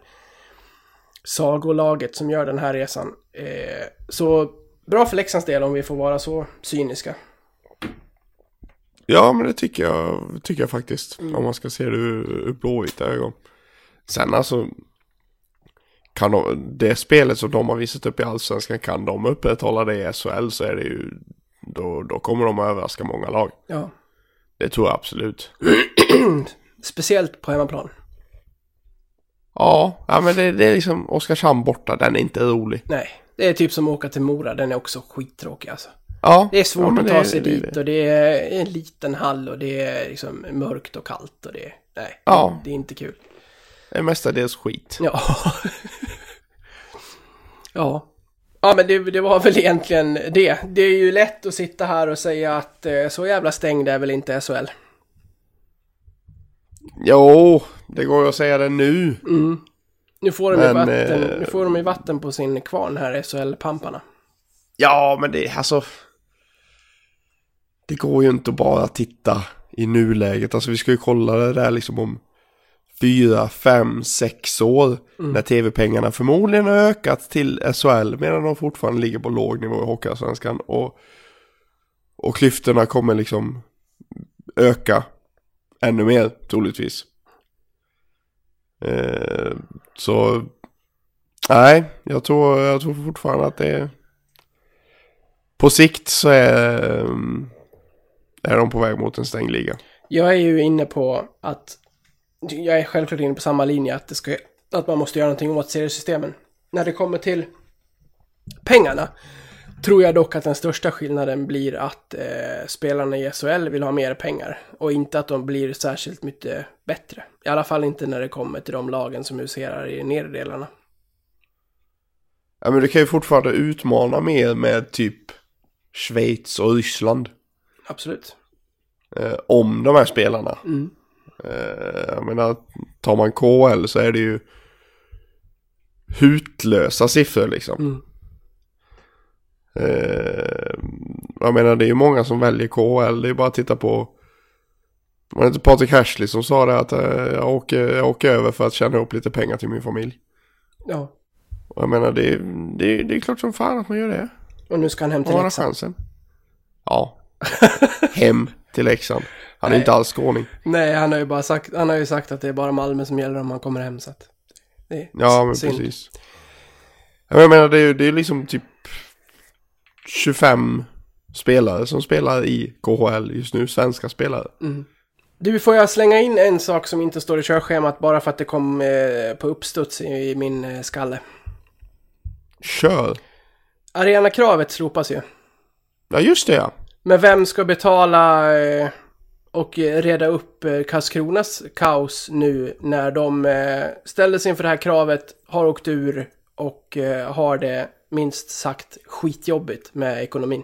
[SPEAKER 1] sagolaget som gör den här resan. Eh, så bra för Leksands del om vi får vara så cyniska.
[SPEAKER 2] Ja, men det tycker jag, tycker jag faktiskt. Om man ska se det ur ur blåvita ögon. Sen alltså, kan de, det spelet som de har visat upp i Allsvenskan, kan de upprätthålla det i SHL så är det ju, då, då kommer de att överraska många lag.
[SPEAKER 1] Ja.
[SPEAKER 2] Det tror jag absolut.
[SPEAKER 1] Speciellt på hemmaplan.
[SPEAKER 2] Ja, ja men det, det är liksom Oskarshamn borta, den är inte rolig.
[SPEAKER 1] Nej, det är typ som att åka till Mora. Den är också skittråkig alltså.
[SPEAKER 2] Ja,
[SPEAKER 1] Det är svårt
[SPEAKER 2] ja,
[SPEAKER 1] att ta
[SPEAKER 2] det-
[SPEAKER 1] sig
[SPEAKER 2] det-
[SPEAKER 1] dit och det är en liten hall och det är liksom mörkt och kallt och det är... Nej,
[SPEAKER 2] Ja.
[SPEAKER 1] det är inte kul.
[SPEAKER 2] Det är mestadels skit.
[SPEAKER 1] Ja. ja. Ja, men det, det var väl egentligen det. Det är ju lätt att sitta här och säga att eh, så jävla stängd är väl inte SHL.
[SPEAKER 2] Jo, det går ju att säga det nu.
[SPEAKER 1] Nu får de,
[SPEAKER 2] Men,
[SPEAKER 1] vatten,
[SPEAKER 2] eh,
[SPEAKER 1] nu får de ju vatten på sin kvarn här, SHL-pamparna.
[SPEAKER 2] Ja, men det, alltså. Det går ju inte att bara titta i nuläget. Alltså vi ska ju kolla det där liksom om fyra, fem, sex år. När tv-pengarna förmodligen har ökat till SHL medan de fortfarande ligger på låg nivå i Hockeyallsvenskan. Och, och klyftorna kommer liksom öka ännu mer troligtvis. Eh, så nej, jag tror, jag tror fortfarande att det är på sikt så är, ehm, är de på väg mot en stängd liga.
[SPEAKER 1] Jag är ju inne på att... Jag är självklart inne på samma linje, att, det ska, att man måste göra någonting åt seriesystemen. När det kommer till pengarna tror jag dock att den största skillnaden blir att eh, spelarna i SHL vill ha mer pengar. Och inte att de blir särskilt mycket bättre. I alla fall inte när det kommer till de lagen som huserar i nedre delarna.
[SPEAKER 2] Ja men du kan ju fortfarande utmana mer med typ Schweiz och Ryssland.
[SPEAKER 1] Absolut.
[SPEAKER 2] Eh, om de här spelarna.
[SPEAKER 1] Mm.
[SPEAKER 2] Eh, jag menar, tar man KL så är det ju hutlösa siffror liksom.
[SPEAKER 1] Mm.
[SPEAKER 2] Eh, jag menar det är ju många som väljer KL. Det är ju bara att titta på var det inte Patrik Ashley som sa det att eh, jag, åker, jag åker över för att tjäna ihop lite pengar till min familj.
[SPEAKER 1] Ja.
[SPEAKER 2] Och jag menar det, det, är- det är klart som fan att man gör det.
[SPEAKER 1] Och nu ska han hem till Leksand.
[SPEAKER 2] chansen. Ja. Hem till Leksand. Han är inte alls skåning.
[SPEAKER 1] Nej, han har ju bara sagt, han har ju sagt att det är bara Malmö som gäller om han kommer hem så att... Det är
[SPEAKER 2] Ja men
[SPEAKER 1] synd.
[SPEAKER 2] precis. Ja, Jag menar det är ju det är liksom typ 25 spelare som spelar i KHL just nu. Svenska spelare.
[SPEAKER 1] Du, får jag slänga in en sak som inte står i körschemat bara för att det kom eh, på uppstuds i, i min eh, skalle.
[SPEAKER 2] Kör.
[SPEAKER 1] Arenakravet slopas ju.
[SPEAKER 2] Ja just det ja.
[SPEAKER 1] Men vem ska betala eh, och eh, reda upp eh, Karlskronas kaos nu när de ställdes inför det här kravet, har åkt ur och har det minst sagt skitjobbigt med ekonomin?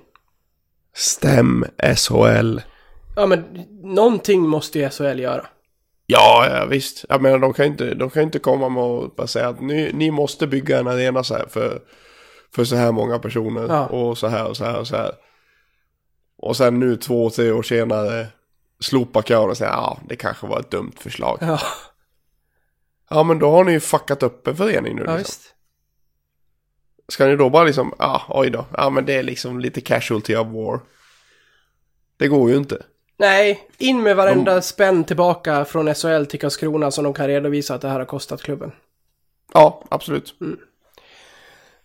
[SPEAKER 2] Stäm SHL.
[SPEAKER 1] Ja, men någonting måste ju SHL göra.
[SPEAKER 2] Ja, ja visst. Jag menar de kan inte, de kan inte komma med och bara säga att ni, ni måste bygga en arena så här för, för så här många personer.
[SPEAKER 1] Ja.
[SPEAKER 2] Och så här och så här och så här. Och sen nu två, tre år senare slopa kraven och säga ja, det kanske var ett dumt förslag.
[SPEAKER 1] Ja,
[SPEAKER 2] Ja, men då har ni ju fuckat upp en förening nu
[SPEAKER 1] ja
[SPEAKER 2] liksom.
[SPEAKER 1] visst.
[SPEAKER 2] Ska ni då bara liksom, ja, oj då. Ja, men det är liksom lite casualty of war. Det går ju inte.
[SPEAKER 1] Nej, in med varenda spänn tillbaka från SHL till Karlskrona som de kan redovisa att det här har kostat klubben.
[SPEAKER 2] Ja, absolut.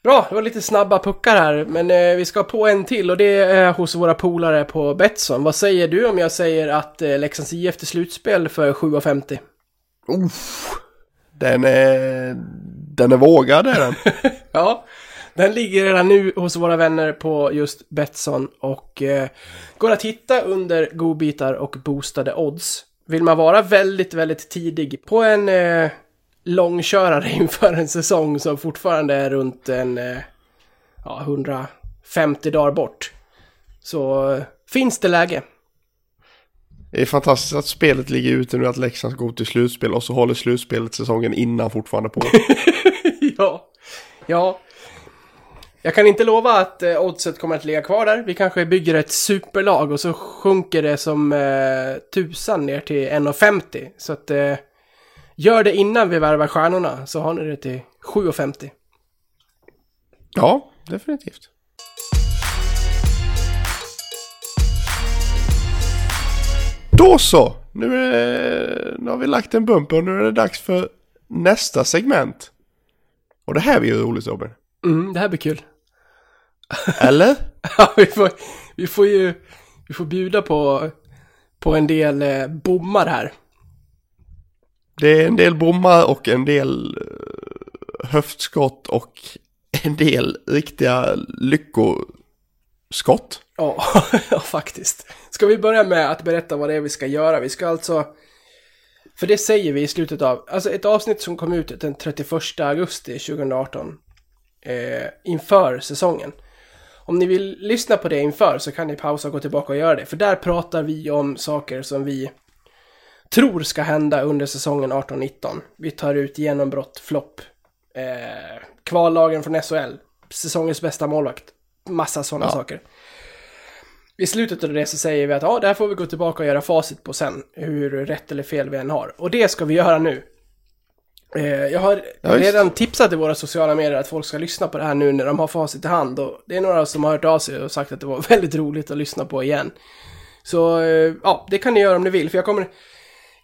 [SPEAKER 1] Bra, det var lite snabba puckar här, men eh, vi ska på en till och det är hos våra polare på Betsson. Vad säger du om jag säger att eh, Leksands IF till slutspel för 7,50?
[SPEAKER 2] Den är, den är vågad är den.
[SPEAKER 1] Ja, den ligger redan nu hos våra vänner på just Betsson och eh, går att hitta under godbitar och boostade odds. Vill man vara väldigt, väldigt tidig på en eh, långkörare inför en säsong som fortfarande är runt en eh, ja, 150 dagar bort så eh, finns det läge.
[SPEAKER 2] Det är fantastiskt att spelet ligger ute nu att Leksand ska gå till slutspel och så håller slutspelet säsongen innan fortfarande på.
[SPEAKER 1] ja, ja. Jag kan inte lova att eh, oddset kommer att ligga kvar där. Vi kanske bygger ett superlag och så sjunker det som eh, tusan ner till 1,50. Så att eh, gör det innan vi värvar stjärnorna så har ni det till 7,50.
[SPEAKER 2] Ja, definitivt. Då så! Nu, det, nu har vi lagt en bumper och nu är det dags för nästa segment. Och det här blir ju roligt Robin.
[SPEAKER 1] Mm, det här blir kul.
[SPEAKER 2] Eller?
[SPEAKER 1] Ja, vi får, vi får ju vi får bjuda på, på en del eh, bommar här.
[SPEAKER 2] Det är en del bommar och en del eh, höftskott och en del riktiga lyckoskott.
[SPEAKER 1] Ja, ja, faktiskt. Ska vi börja med att berätta vad det är vi ska göra? Vi ska alltså... För det säger vi i slutet av... Alltså ett avsnitt som kom ut den 31 augusti 2018. Eh, inför säsongen. Om ni vill lyssna på det inför så kan ni pausa och gå tillbaka och göra det. För där pratar vi om saker som vi tror ska hända under säsongen 18-19. Vi tar ut genombrott, flopp, eh, kvallagen från SHL, säsongens bästa målvakt, massa sådana
[SPEAKER 2] Ja.
[SPEAKER 1] saker. I slutet av det så säger vi att ja, det här får vi gå tillbaka och göra facit på sen, hur rätt eller fel vi än har. Och det ska vi göra nu. Eh, jag har
[SPEAKER 2] Ja,
[SPEAKER 1] redan tipsat i våra sociala medier att folk ska lyssna på det här nu när de har facit i hand. Och det är några som har hört av sig och sagt att det var väldigt roligt att lyssna på igen. Så eh, ja, det kan ni göra om ni vill, för jag kommer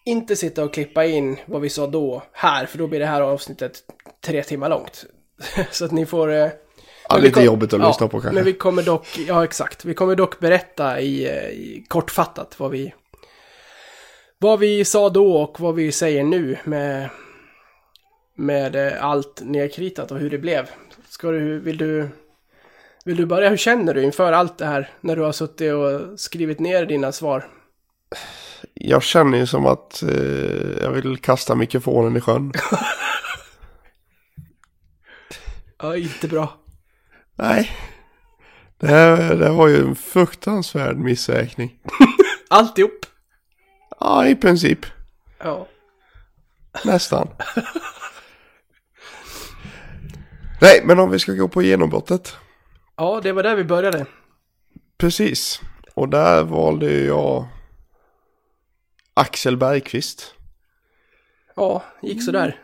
[SPEAKER 1] inte sitta och klippa in vad vi sa då här, för då blir det här avsnittet tre timmar långt. Så att ni får... eh,
[SPEAKER 2] Ja, lite
[SPEAKER 1] kom-
[SPEAKER 2] jobbigt att
[SPEAKER 1] ja,
[SPEAKER 2] lyssna på kanske.
[SPEAKER 1] Men vi kommer dock, ja exakt, vi kommer dock berätta i, eh, i kortfattat vad vi, vad vi sa då och vad vi säger nu med, med eh, allt nedkritat och hur det blev. Ska du, vill du, vill du börja, hur känner du inför allt det här när du har suttit och skrivit ner dina svar?
[SPEAKER 2] Jag känner ju som att eh, jag vill kasta mikrofonen i sjön.
[SPEAKER 1] Ja, inte bra.
[SPEAKER 2] Nej. Det, här, det var ju en fruktansvärd missräkning.
[SPEAKER 1] Alltihop.
[SPEAKER 2] Ja, i princip.
[SPEAKER 1] Ja.
[SPEAKER 2] Nästan. Nej, men om vi ska gå på genombrottet.
[SPEAKER 1] Ja, det var där vi började.
[SPEAKER 2] Precis. Och där valde jag Axel Bergqvist.
[SPEAKER 1] Ja, gick sådär.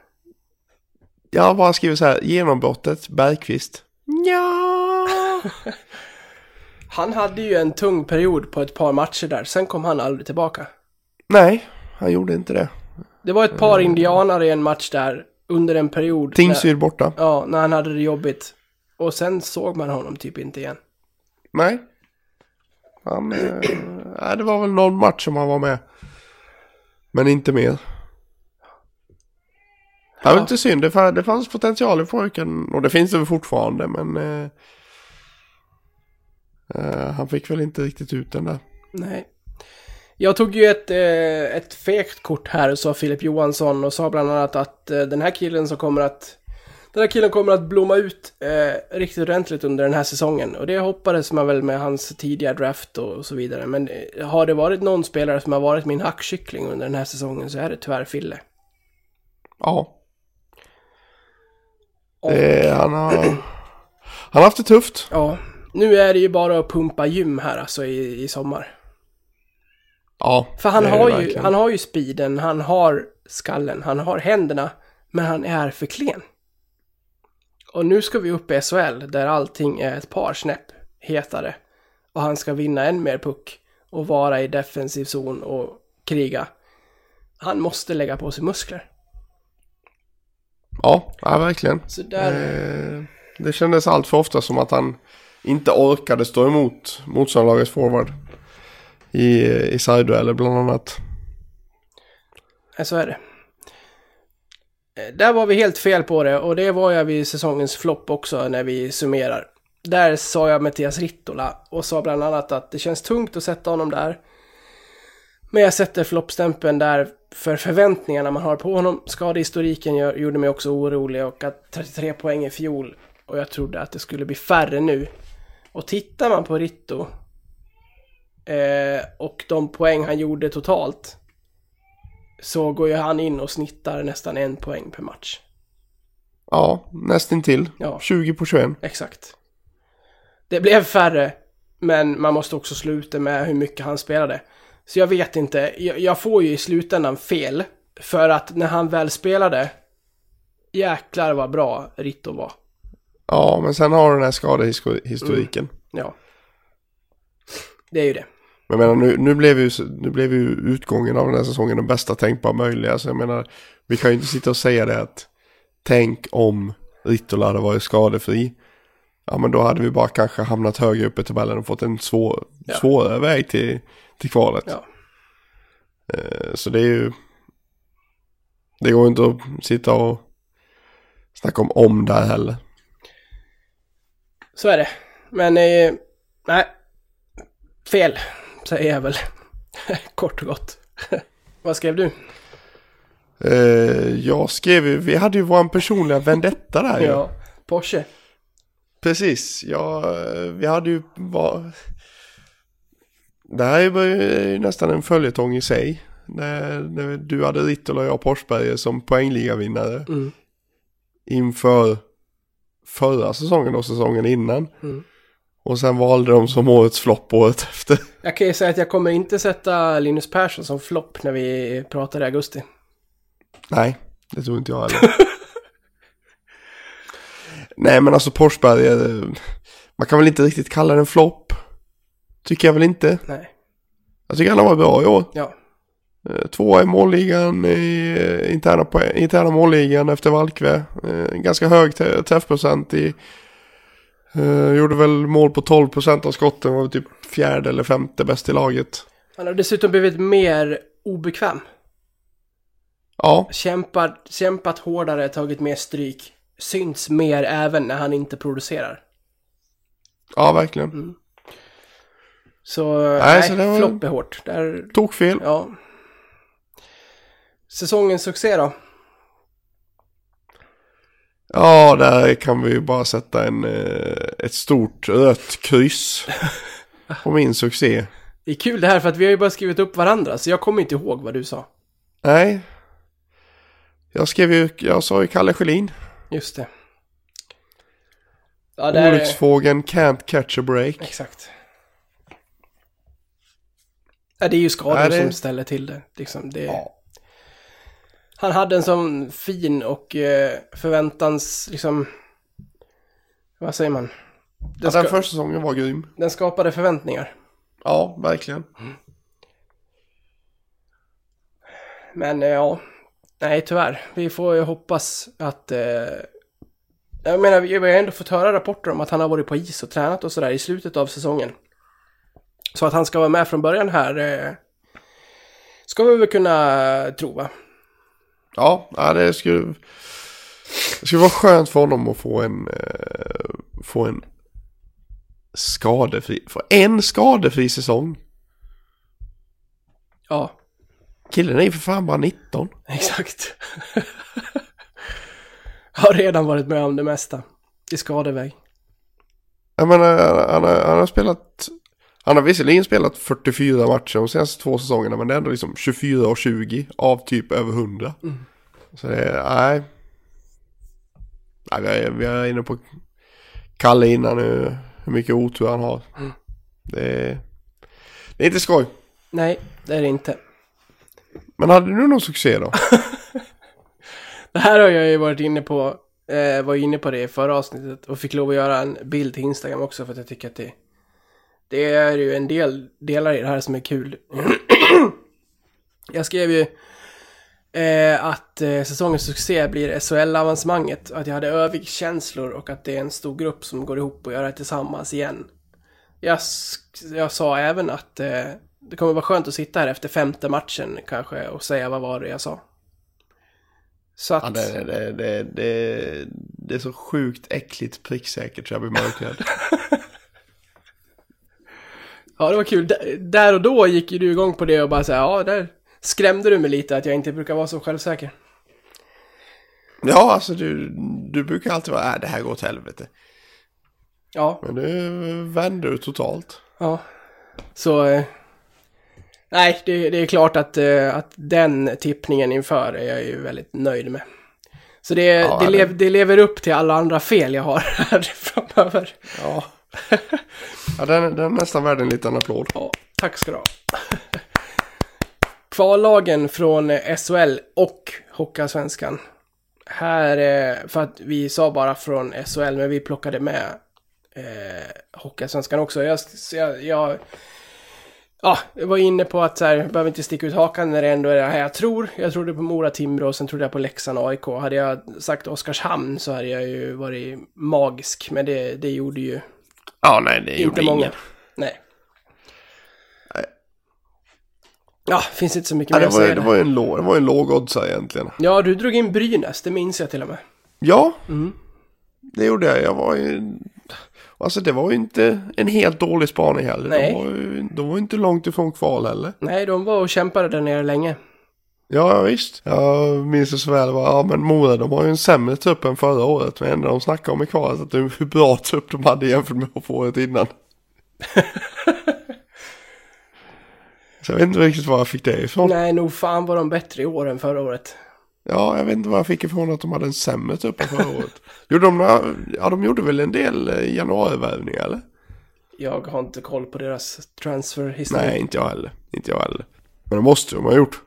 [SPEAKER 2] Jag bara skrivit så här, genombrottet Bergqvist. Ja.
[SPEAKER 1] Han hade ju en tung period på ett par matcher där, sen kom han aldrig tillbaka.
[SPEAKER 2] Nej, han gjorde inte det.
[SPEAKER 1] Det var ett par indianare i en match där under en period.
[SPEAKER 2] Tingsryd borta.
[SPEAKER 1] ja, när han hade det jobbigt. Och sen såg man honom typ inte igen.
[SPEAKER 2] Nej. Han, nej, det var väl någon match som han var med. Men inte mer. Det var
[SPEAKER 1] Ja.
[SPEAKER 2] inte synd, det, fa- det fanns potential i pojken och det finns det fortfarande men eh, eh, han fick väl inte riktigt ut den där.
[SPEAKER 1] Nej. Jag tog ju ett, eh, ett fegt kort här, sa Filip Johansson, och sa bland annat att eh, den här killen som kommer att... Den här killen kommer att blomma ut eh, riktigt ordentligt under den här säsongen. Och det hoppades man väl med hans tidiga draft och så vidare. Men eh, har det varit någon spelare som har varit min hackkyckling under den här säsongen så är det tyvärr Fille.
[SPEAKER 2] Ja,
[SPEAKER 1] Och,
[SPEAKER 2] det, han, har, han har haft det tufft.
[SPEAKER 1] ja, nu är det ju bara att pumpa gym här alltså i, i sommar.
[SPEAKER 2] Ja,
[SPEAKER 1] För han har, ju,
[SPEAKER 2] verkligen.
[SPEAKER 1] han har ju speeden, han har skallen, han har händerna, men han är för klen. Och nu ska vi upp i SHL där allting är ett par snäpp hetare. Och han ska vinna än mer puck och vara i defensiv zon och kriga. Han måste lägga på sig muskler.
[SPEAKER 2] Ja, ja verkligen.
[SPEAKER 1] Så där...
[SPEAKER 2] Eh, det kändes allt för ofta som att han inte orkade stå emot motståndarlagets forward. I, i sidedueller bland annat.
[SPEAKER 1] Ja, så är det. Eh, där var vi helt fel på det och det var jag vid säsongens flopp också när vi summerar. Där sa jag Mattias Rittola och sa bland annat att det känns tungt att sätta honom där. Men jag sätter floppstämpeln där för förväntningarna man har på honom. Skadehistoriken gjorde mig också orolig och att 33 poäng i fjol och jag trodde att det skulle bli färre nu. Och tittar man på Ritto eh, och de poäng han gjorde totalt så går ju han in och snittar nästan en poäng per match.
[SPEAKER 2] Ja, nästintill.
[SPEAKER 1] Ja.
[SPEAKER 2] 20 på 21.
[SPEAKER 1] Exakt. Det blev färre, men man måste också slå ut det med hur mycket han spelade. Så jag vet inte, jag, jag får ju i slutändan fel. För att när han väl spelade, jäklar vad bra Ritto var.
[SPEAKER 2] Ja, men sen har du den här skadehistoriken.
[SPEAKER 1] Ja. Det är ju det.
[SPEAKER 2] Men jag menar, nu, nu, blev ju, nu blev ju utgången av den här säsongen den bästa tänkbara möjliga. Så jag menar, vi kan ju inte sitta och säga det att tänk om Rittola hade varit skadefri. Ja men då hade vi bara kanske hamnat högre upp i tabellen och fått en svår,
[SPEAKER 1] Ja.
[SPEAKER 2] svårare väg till, till kvalet.
[SPEAKER 1] Ja.
[SPEAKER 2] Eh, Så det är ju... Det går inte att sitta och snacka om om där heller.
[SPEAKER 1] Så är det. Men, eh, nej. Fel, säger jag väl. Kort och gott. Vad skrev du?
[SPEAKER 2] Eh, Jag skrev ju, vi hade ju våran personliga vendetta där ju.
[SPEAKER 1] Ja, Porsche.
[SPEAKER 2] Precis, ja, vi hade ju var... Det här är ju nästan en följetong i sig. När, när du hade Rittola och jag Porsberger som poängligavinnare.
[SPEAKER 1] Mm.
[SPEAKER 2] Inför förra säsongen och säsongen innan.
[SPEAKER 1] Mm.
[SPEAKER 2] Och sen valde de som årets flopp året efter.
[SPEAKER 1] Jag kan ju säga att jag kommer inte sätta Linus Persson som flopp när vi pratar i augusti.
[SPEAKER 2] Nej, det tror inte jag heller. Nej men alltså Porsberger, man kan väl inte riktigt kalla den flopp. Tycker jag väl inte.
[SPEAKER 1] Nej.
[SPEAKER 2] Jag tycker han har varit bra i år.
[SPEAKER 1] Ja.
[SPEAKER 2] Eh, Tvåa i målligan i eh, interna, interna målligan efter Valkve. Eh, Ganska hög träffprocent i... Eh, gjorde väl mål på 12% av skotten. Var typ fjärde eller femte bäst i laget.
[SPEAKER 1] Han har dessutom blivit mer obekväm.
[SPEAKER 2] Ja,
[SPEAKER 1] Kämpat, kämpat hårdare, tagit mer stryk. Syns mer även när han inte producerar.
[SPEAKER 2] ja verkligen.
[SPEAKER 1] Så,
[SPEAKER 2] Nej,
[SPEAKER 1] nej,
[SPEAKER 2] så det var-
[SPEAKER 1] flopp är hårt. Där,
[SPEAKER 2] Tog fel.
[SPEAKER 1] ja. Säsongens succé då?
[SPEAKER 2] Ja, där kan vi ju bara sätta en, eh, ett stort rött kryss på min succé.
[SPEAKER 1] Det är kul det här för att vi har ju bara skrivit upp varandra så jag kommer inte ihåg vad du sa.
[SPEAKER 2] Nej. Jag skrev ju, jag sa ju Kalle Schelin.
[SPEAKER 1] Just det. Ja, är...
[SPEAKER 2] Olycksfågeln can't catch a break.
[SPEAKER 1] Exakt. Ja, det är ju skador
[SPEAKER 2] Ja, det-
[SPEAKER 1] som ställer till det. Liksom, det...
[SPEAKER 2] Ja.
[SPEAKER 1] Han hade en sån fin och eh, förväntans, liksom... Vad säger man? Den,
[SPEAKER 2] Ja,
[SPEAKER 1] ska...
[SPEAKER 2] den första säsongen var grym.
[SPEAKER 1] den skapade förväntningar.
[SPEAKER 2] Ja, verkligen.
[SPEAKER 1] Men eh, ja, nej tyvärr. Vi får ju hoppas att... Eh... Jag menar, vi har ändå fått höra rapporter om att han har varit på is och tränat och sådär i slutet av säsongen. Så att han ska vara med från början här eh... ska vi väl kunna tro va?
[SPEAKER 2] Ja, det skulle... Det skulle vara skönt för honom att få en... Eh, få en skadefri... Få en skadefri säsong.
[SPEAKER 1] Ja,
[SPEAKER 2] Killen är ju för fan bara 19.
[SPEAKER 1] exakt. har redan varit med om det mesta. I skadeväg.
[SPEAKER 2] Jag menar, han har, han har spelat... Han har visserligen spelat 44 matcher de senaste två säsongerna men det är ändå liksom 24 och 20 av typ över 100. Så det är, nej. nej vi, är, vi är inne på Kalle innan nu, hur mycket otur han har. Det, är, det är inte skoj.
[SPEAKER 1] Nej, det är det inte.
[SPEAKER 2] Men hade du någon succé då?
[SPEAKER 1] Det här har jag ju varit inne på, eh, var inne på det i förra avsnittet och fick lov att göra en bild till Instagram också för att jag tycker att det, det är ju en del delar i det här som är kul. jag skrev ju eh, att eh, säsongens succé blir SHL-avancemanget att jag hade Övik-känslor och att det är en stor grupp som går ihop och gör det tillsammans igen. Jag, jag sa även att eh, det kommer vara skönt att sitta här efter femte matchen kanske och säga vad var det jag sa. Så att...
[SPEAKER 2] Ja, det, det, det, det, det är så sjukt äckligt pricksäkert så jag blir mörkrädd.
[SPEAKER 1] Ja, det var kul. D- där och då gick ju du igång på det och bara säga ja, där skrämde du mig lite att jag inte brukar vara så självsäker.
[SPEAKER 2] ja, alltså du, du brukar alltid vara, äh, det här går åt helvete.
[SPEAKER 1] Ja,
[SPEAKER 2] Men nu vände du totalt.
[SPEAKER 1] ja. Så... Eh, nej, det, det är klart att, eh, att den tippningen inför är jag ju väldigt nöjd med. Så det,
[SPEAKER 2] Ja,
[SPEAKER 1] det- lev, det lever upp till alla andra fel jag har här framöver.
[SPEAKER 2] Ja. ja den, den är nästan värd en liten applåd.
[SPEAKER 1] Ja, tack ska du ha. Kvallagen från SHL och Hockeyallsvenskan. Här, eh, för att vi sa bara från SHL, men vi plockade med eh, Hockeyallsvenskan också. Jag, jag, jag, Ja, jag var inne på att så här, jag behöver inte sticka ut hakan när det ändå är det här jag tror. Jag trodde på Mora, Timrå och sen trodde jag på Leksand och AIK. Hade jag sagt Oskarshamn så hade jag ju varit magisk. Men det, det gjorde ju
[SPEAKER 2] Ja, nej, det
[SPEAKER 1] inte
[SPEAKER 2] gjorde
[SPEAKER 1] många.
[SPEAKER 2] ingen.
[SPEAKER 1] Nej.
[SPEAKER 2] Nej.
[SPEAKER 1] Ja, finns inte så mycket
[SPEAKER 2] Ja,
[SPEAKER 1] mer
[SPEAKER 2] det,
[SPEAKER 1] att säga.
[SPEAKER 2] det var ju en låg, det var en låg oddsare egentligen.
[SPEAKER 1] Ja, du drog in Brynäs, det minns jag till och med.
[SPEAKER 2] Ja,
[SPEAKER 1] Mm.
[SPEAKER 2] det gjorde jag. Jag var ju... Alltså det var ju inte en helt dålig spaning heller.
[SPEAKER 1] Nej.
[SPEAKER 2] De var ju de var inte långt ifrån kval heller.
[SPEAKER 1] Nej, de var och kämpade där nere länge.
[SPEAKER 2] Ja, visst. Jag minns det så väl. Var, ja, men Mora de har ju en sämre trupp än förra året. Men ändå de snackar om i kvalet att det är hur bra trupp de hade jämfört med året innan. så jag vet inte riktigt var jag fick det ifrån.
[SPEAKER 1] Nej, nog fan var de bättre i år än förra året.
[SPEAKER 2] Ja, jag vet inte var jag fick ifrån att de hade en sämre trupp än förra året. Gjorde de, några- ja, de gjorde väl en del eh, januarivärvningar eller?
[SPEAKER 1] Jag har inte koll på deras transferhistoria.
[SPEAKER 2] Nej, inte jag heller. Inte jag heller. Men det måste de ha gjort.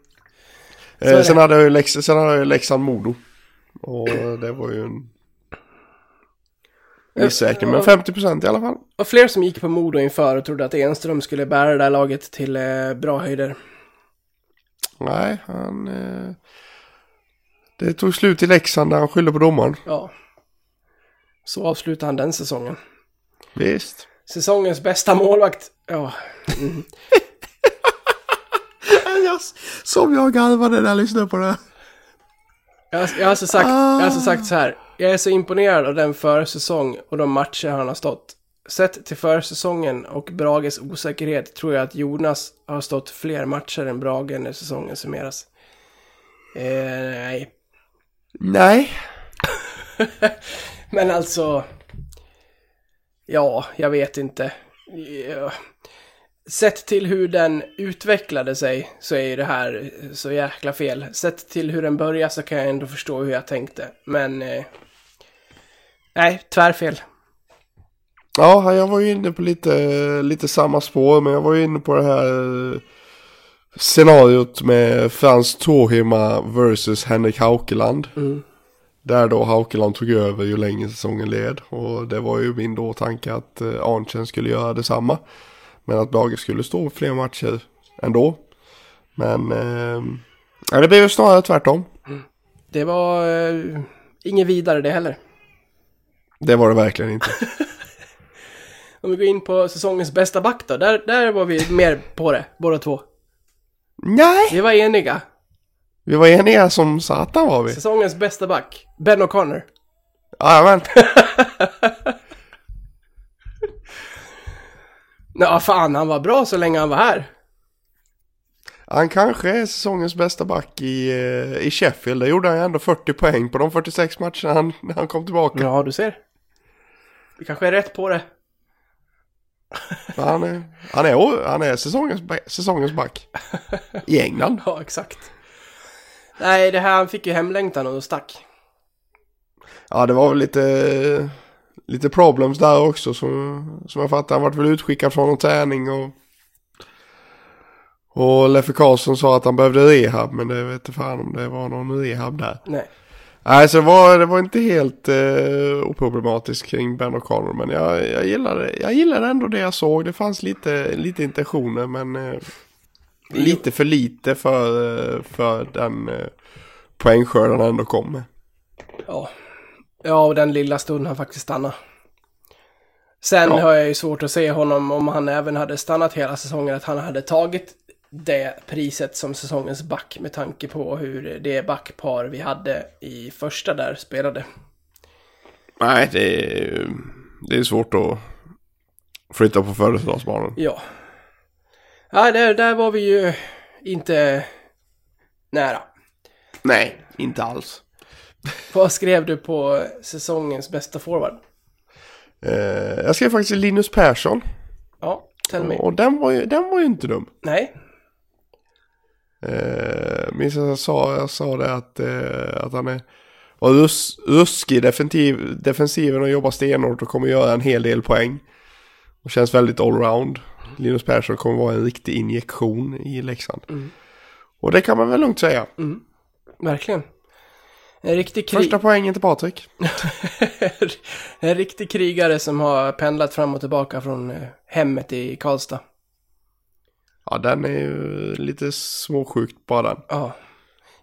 [SPEAKER 2] Eh, sen, hade jag ju Lex, sen hade jag ju Leksand-Modo. Och det var ju en... Missräkning, men 50% i alla fall.
[SPEAKER 1] Och fler som gick på Modo inför och trodde att Enström skulle bära det där laget till eh, bra höjder.
[SPEAKER 2] Nej, han... Eh, det tog slut i Leksand där han skyllde på domaren.
[SPEAKER 1] Ja. Så avslutade han den säsongen.
[SPEAKER 2] Visst.
[SPEAKER 1] Säsongens bästa målvakt. Ja.
[SPEAKER 2] Jag, som jag garvade när jag lyssnade på det.
[SPEAKER 1] Jag, har- jag, har alltså sagt, jag har alltså sagt så här. Jag är så imponerad av den försäsong och de matcher han har stått. Sett till försäsongen och Brages osäkerhet tror jag att Jonas har stått fler matcher än Brage när säsongen summeras. Eh, nej.
[SPEAKER 2] Nej.
[SPEAKER 1] Men alltså... Ja, jag vet inte. Ja. Sett till hur den utvecklade sig så är ju det här så jäkla fel. Sett till hur den började så kan jag ändå förstå hur jag tänkte. Men... Eh, nej, tvärfel.
[SPEAKER 2] Ja, jag var ju inne på lite, lite samma spår, men jag var ju inne på det här eh, scenariot med Frans Torhima versus Henrik Haukeland.
[SPEAKER 1] Mm.
[SPEAKER 2] Där då Haukeland tog över ju längre säsongen led. Och det var ju min då tanke att eh, Arntzen skulle göra detsamma. Men att Brage skulle stå fler matcher ändå. Men eh, det blev ju snarare tvärtom.
[SPEAKER 1] Det var eh, inget vidare det heller.
[SPEAKER 2] Det var det verkligen inte.
[SPEAKER 1] Om vi går in på säsongens bästa back då. Där, där var vi mer på det, båda två.
[SPEAKER 2] Nej!
[SPEAKER 1] Vi var eniga.
[SPEAKER 2] Vi var eniga som satan var vi.
[SPEAKER 1] Säsongens bästa back. Ben O'Connor.
[SPEAKER 2] Jajamän.
[SPEAKER 1] Ja, fan, han var bra så länge han var här.
[SPEAKER 2] Han kanske är säsongens bästa back i, eh, i Sheffield. Där gjorde han ändå 40 poäng på de 46 matcherna han, när han kom tillbaka.
[SPEAKER 1] Ja, du ser. Vi kanske är rätt på det.
[SPEAKER 2] Han är, han är, han är säsongens, säsongens back. I England.
[SPEAKER 1] Ja, exakt. Nej, det här, han fick ju hemlängtan och stack.
[SPEAKER 2] Ja, det var väl lite, lite problems där också. Som, som jag fattar. Han vart väl utskickad från någon träning och... Och Leffe Karlsson sa att han behövde rehab. Men det vet inte fan om det var någon rehab där.
[SPEAKER 1] Nej.
[SPEAKER 2] Nej, så det var, det var inte helt eh, oproblematiskt kring Ben O'Connor. Men jag, jag, gillade, jag gillade ändå det jag såg. Det fanns lite, lite intentioner men eh, lite för lite för, eh, för den eh, poängskörden han ändå kom med.
[SPEAKER 1] Ja. Ja, och den lilla stunden han faktiskt stannade. Sen
[SPEAKER 2] Ja.
[SPEAKER 1] har jag ju svårt att se honom om han även hade stannat hela säsongen, att han hade tagit det priset som säsongens back med tanke på hur det backpar vi hade i första där spelade.
[SPEAKER 2] Nej, det är, det är svårt att flytta på födelsedagsbarnen.
[SPEAKER 1] Ja. Ja, där, där var vi ju inte nära.
[SPEAKER 2] Nej, inte alls.
[SPEAKER 1] Vad skrev du på säsongens bästa forward?
[SPEAKER 2] Eh, jag skrev faktiskt Linus Persson.
[SPEAKER 1] Ja, tell me.
[SPEAKER 2] Och den var ju, den var ju inte dum.
[SPEAKER 1] Nej,
[SPEAKER 2] Eh, minns jag sa, jag sa det att, eh, att han är var rus, ruskig defensiv, defensiven och jobbar stenhårt och kommer göra en hel del poäng. Och känns väldigt allround. Linus Persson kommer vara en riktig injektion i Leksand. Och det kan man väl lugnt säga.
[SPEAKER 1] verkligen. En riktig krig...
[SPEAKER 2] Första poängen till Patrik.
[SPEAKER 1] en riktig krigare som har pendlat fram och tillbaka från eh, hemmet i Karlstad.
[SPEAKER 2] Ja, den är ju lite småsjukt bara den.
[SPEAKER 1] Ja.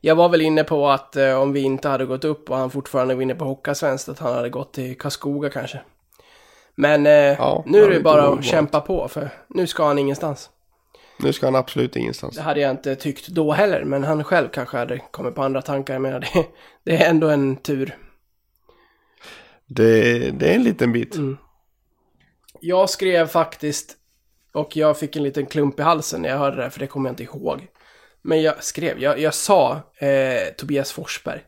[SPEAKER 1] Jag var väl inne på att eh, om vi inte hade gått upp och han fortfarande var inne på Hockeyallsvenskt att han hade gått till Karlskoga kanske. Men eh,
[SPEAKER 2] Ja,
[SPEAKER 1] nu är det bara att kämpa på för nu ska han ingenstans.
[SPEAKER 2] Nu ska han absolut ingenstans.
[SPEAKER 1] Det hade jag inte tyckt då heller, men han själv kanske hade kommit på andra tankar. Jag menar, det, det är ändå en tur.
[SPEAKER 2] Det, det är en liten bit.
[SPEAKER 1] Mm. Jag skrev faktiskt, och jag fick en liten klump i halsen när jag hörde det, för det kommer jag inte ihåg. Men jag skrev, jag, jag sa eh, Tobias Forsberg.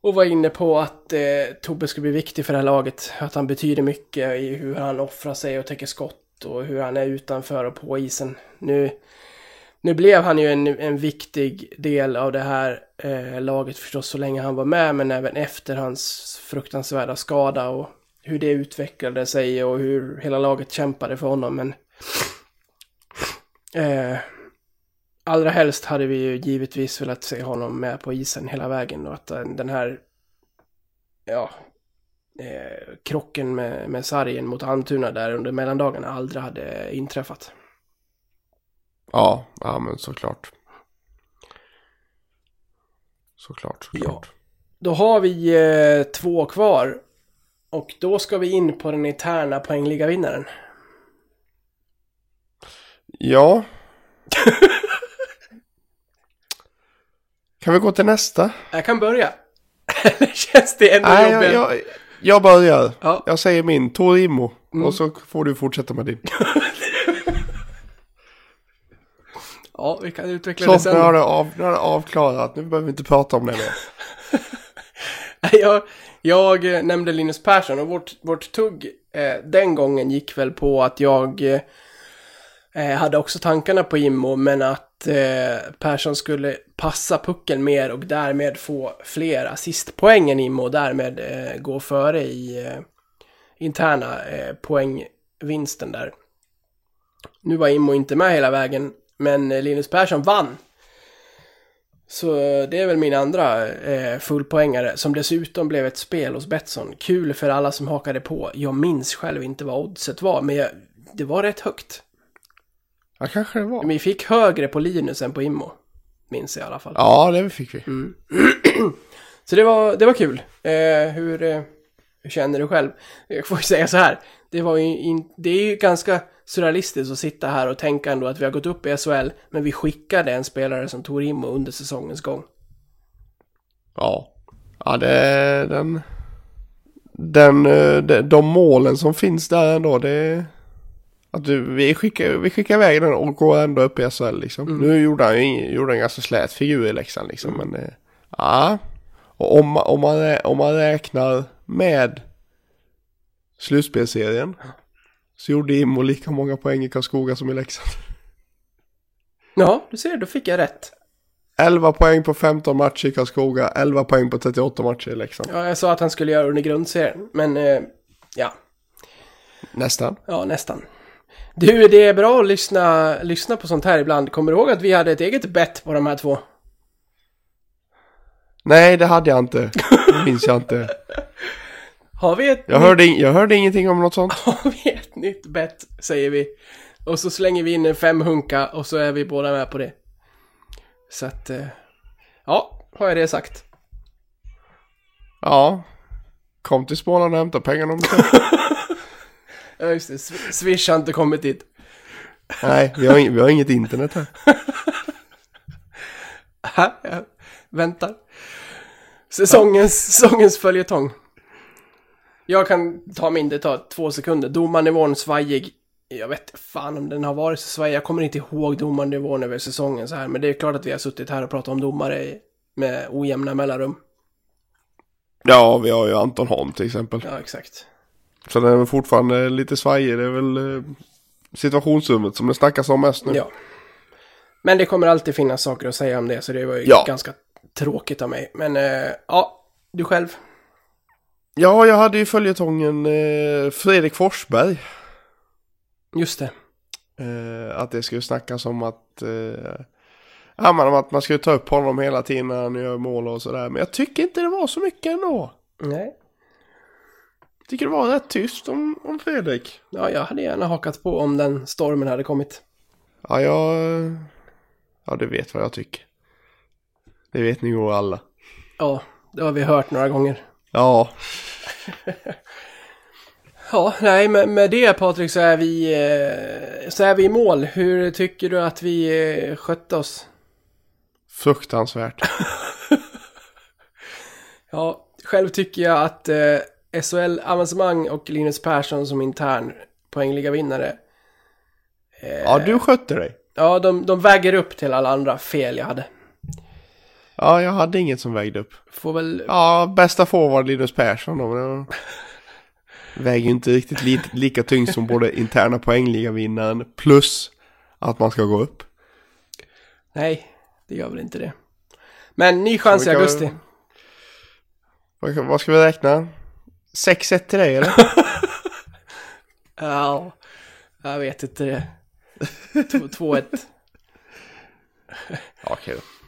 [SPEAKER 1] Och var inne på att eh, Tobbe skulle bli viktig för det här laget. Att han betyder mycket i hur han offrar sig och täcker skott och hur han är utanför och på isen. Nu, nu blev han ju en, en viktig del av det här eh, laget förstås så länge han var med, men även efter hans fruktansvärda skada och hur det utvecklade sig och hur hela laget kämpade för honom. Men eh, allra helst hade vi ju givetvis velat se honom med på isen hela vägen och att den här ja, eh, krocken med, med sargen mot Almtuna där under mellandagarna aldrig hade inträffat.
[SPEAKER 2] Ja, ja men såklart. Såklart, såklart.
[SPEAKER 1] Då har vi eh, två kvar. Och då ska vi in på den eterna poängligavinnaren.
[SPEAKER 2] Ja. kan vi gå till nästa?
[SPEAKER 1] Jag kan börja. Eller känns det
[SPEAKER 2] jag, jag, jag börjar.
[SPEAKER 1] Ja.
[SPEAKER 2] Jag säger min, Torimo.
[SPEAKER 1] Mm.
[SPEAKER 2] Och så får du fortsätta med din.
[SPEAKER 1] Ja, vi kan utveckla
[SPEAKER 2] Så,
[SPEAKER 1] det
[SPEAKER 2] nu
[SPEAKER 1] sen.
[SPEAKER 2] har, det av, nu har det avklarat. Nu behöver vi inte prata om det mer.
[SPEAKER 1] Jag, jag eh, nämnde Linus Persson och vårt, vårt tugg eh, den gången gick väl på att jag eh, hade också tankarna på Immo men att eh, Persson skulle passa pucken mer och därmed få fler assistpoäng än Immo och därmed eh, gå före i eh, interna eh, poängvinsten där. Nu var Immo inte med hela vägen men eh, Linus Persson vann. Så eh, det är väl min andra eh, fullpoängare som dessutom blev ett spel hos Betsson. Kul för alla som hakade på. Jag minns själv inte vad oddset var, men jag, det var rätt högt.
[SPEAKER 2] Ja, kanske det var.
[SPEAKER 1] Vi fick högre på Linus än på Immo. Minns jag i alla fall.
[SPEAKER 2] Ja, det fick vi.
[SPEAKER 1] Mm. Så det var, det var kul. Eh, hur, eh, hur känner du själv? Jag får ju säga så här. Det, var ju in, det är ju ganska surrealistiskt att sitta här och tänka ändå att vi har gått upp i SHL, men vi skickade en spelare som tog Immo under säsongens gång.
[SPEAKER 2] Ja. Ja, det är den... Den, eh, de, de målen som finns där ändå, det. Att du, vi, skickar, vi skickar iväg den och går ändå upp i SHL liksom. Nu gjorde han ju gjorde en ganska slät figur i Leksand liksom, men... eh, Ja. Och om, om, man, om man räknar med slutspelserien så gjorde Immo lika många poäng i Karlskoga som i Leksand.
[SPEAKER 1] Ja, du ser, då fick jag rätt.
[SPEAKER 2] 11 poäng på 15 matcher i Karlskoga, 11 poäng på 38 matcher i Leksand.
[SPEAKER 1] Ja, jag sa att han skulle göra under grundserien, men eh, ja,
[SPEAKER 2] Nästan.
[SPEAKER 1] ja, nästan. Du, det är bra att lyssna, lyssna på sånt här ibland. Kommer du ihåg att vi hade ett eget bett på de här två?
[SPEAKER 2] Nej, det hade jag inte. Det minns jag inte.
[SPEAKER 1] Har vi ett,
[SPEAKER 2] Jag hörde, ing- jag hörde ingenting om något sånt.
[SPEAKER 1] har vi ett nytt bett, säger vi. Och så slänger vi in en femhunka och så är vi båda med på det. Så att, eh, ja, har jag det sagt.
[SPEAKER 2] Ja. Kom till Småland och hämta pengarna om du.
[SPEAKER 1] Ja, just det. Sw- Swish har inte kommit dit.
[SPEAKER 2] Nej, vi har, vi har inget internet här.
[SPEAKER 1] Här, jag väntar. Säsongens, säsongens följetong. Jag kan ta min, det tar två sekunder. Domarnivån svajig. Jag vet fan om den har varit så svajig. Jag kommer inte ihåg domarnivån över säsongen så här. Men det är klart att vi har suttit här och pratat om domare med ojämna mellanrum.
[SPEAKER 2] Ja, vi har ju Anton Holm till exempel.
[SPEAKER 1] Ja, exakt.
[SPEAKER 2] Så den är väl fortfarande lite svajig. Det är väl eh, situationsrummet som det snackas om mest nu.
[SPEAKER 1] Ja. Men det kommer alltid finnas saker att säga om det, så det var ju
[SPEAKER 2] Ja.
[SPEAKER 1] ganska tråkigt av mig. Men eh, ja, du själv.
[SPEAKER 2] Ja, jag hade ju följetongen eh, Fredrik Forsberg.
[SPEAKER 1] Just det.
[SPEAKER 2] Eh, att det skulle snackas om att... Eh, ja, men att man skulle ta upp honom hela tiden när han gör mål och sådär. Men jag tycker inte det var så mycket ändå.
[SPEAKER 1] Nej.
[SPEAKER 2] Tycker det var rätt tyst om, om Fredrik.
[SPEAKER 1] Ja, jag hade gärna hakat på om den stormen hade kommit.
[SPEAKER 2] Ja, jag... Ja, du vet vad jag tycker. Det vet ni ju alla.
[SPEAKER 1] Ja, det har vi hört några gånger.
[SPEAKER 2] Ja,
[SPEAKER 1] Ja, nej, med, med det Patrik så är vi eh, så är vi i mål. Hur tycker du att vi eh, skötte oss?
[SPEAKER 2] fruktansvärt.
[SPEAKER 1] Ja, själv tycker jag att eh, SHL-avancemang och Linus Persson som intern poängliga vinnare.
[SPEAKER 2] Ja, du skötte dig.
[SPEAKER 1] Ja, de, de väger upp till alla andra fel jag hade.
[SPEAKER 2] Ja, jag hade inget som vägde upp.
[SPEAKER 1] Får väl...
[SPEAKER 2] Ja, bästa forward Linus Persson då. Men väger ju inte riktigt li lika tungt som både interna poängligavinnaren plus att man ska gå upp.
[SPEAKER 1] Nej, det gör väl inte det. Men ny chans i augusti.
[SPEAKER 2] Vad, vad ska vi räkna? 6-1 till dig eller?
[SPEAKER 1] Ja, jag vet inte det. Två- 2-1.
[SPEAKER 2] Ja, Okej då.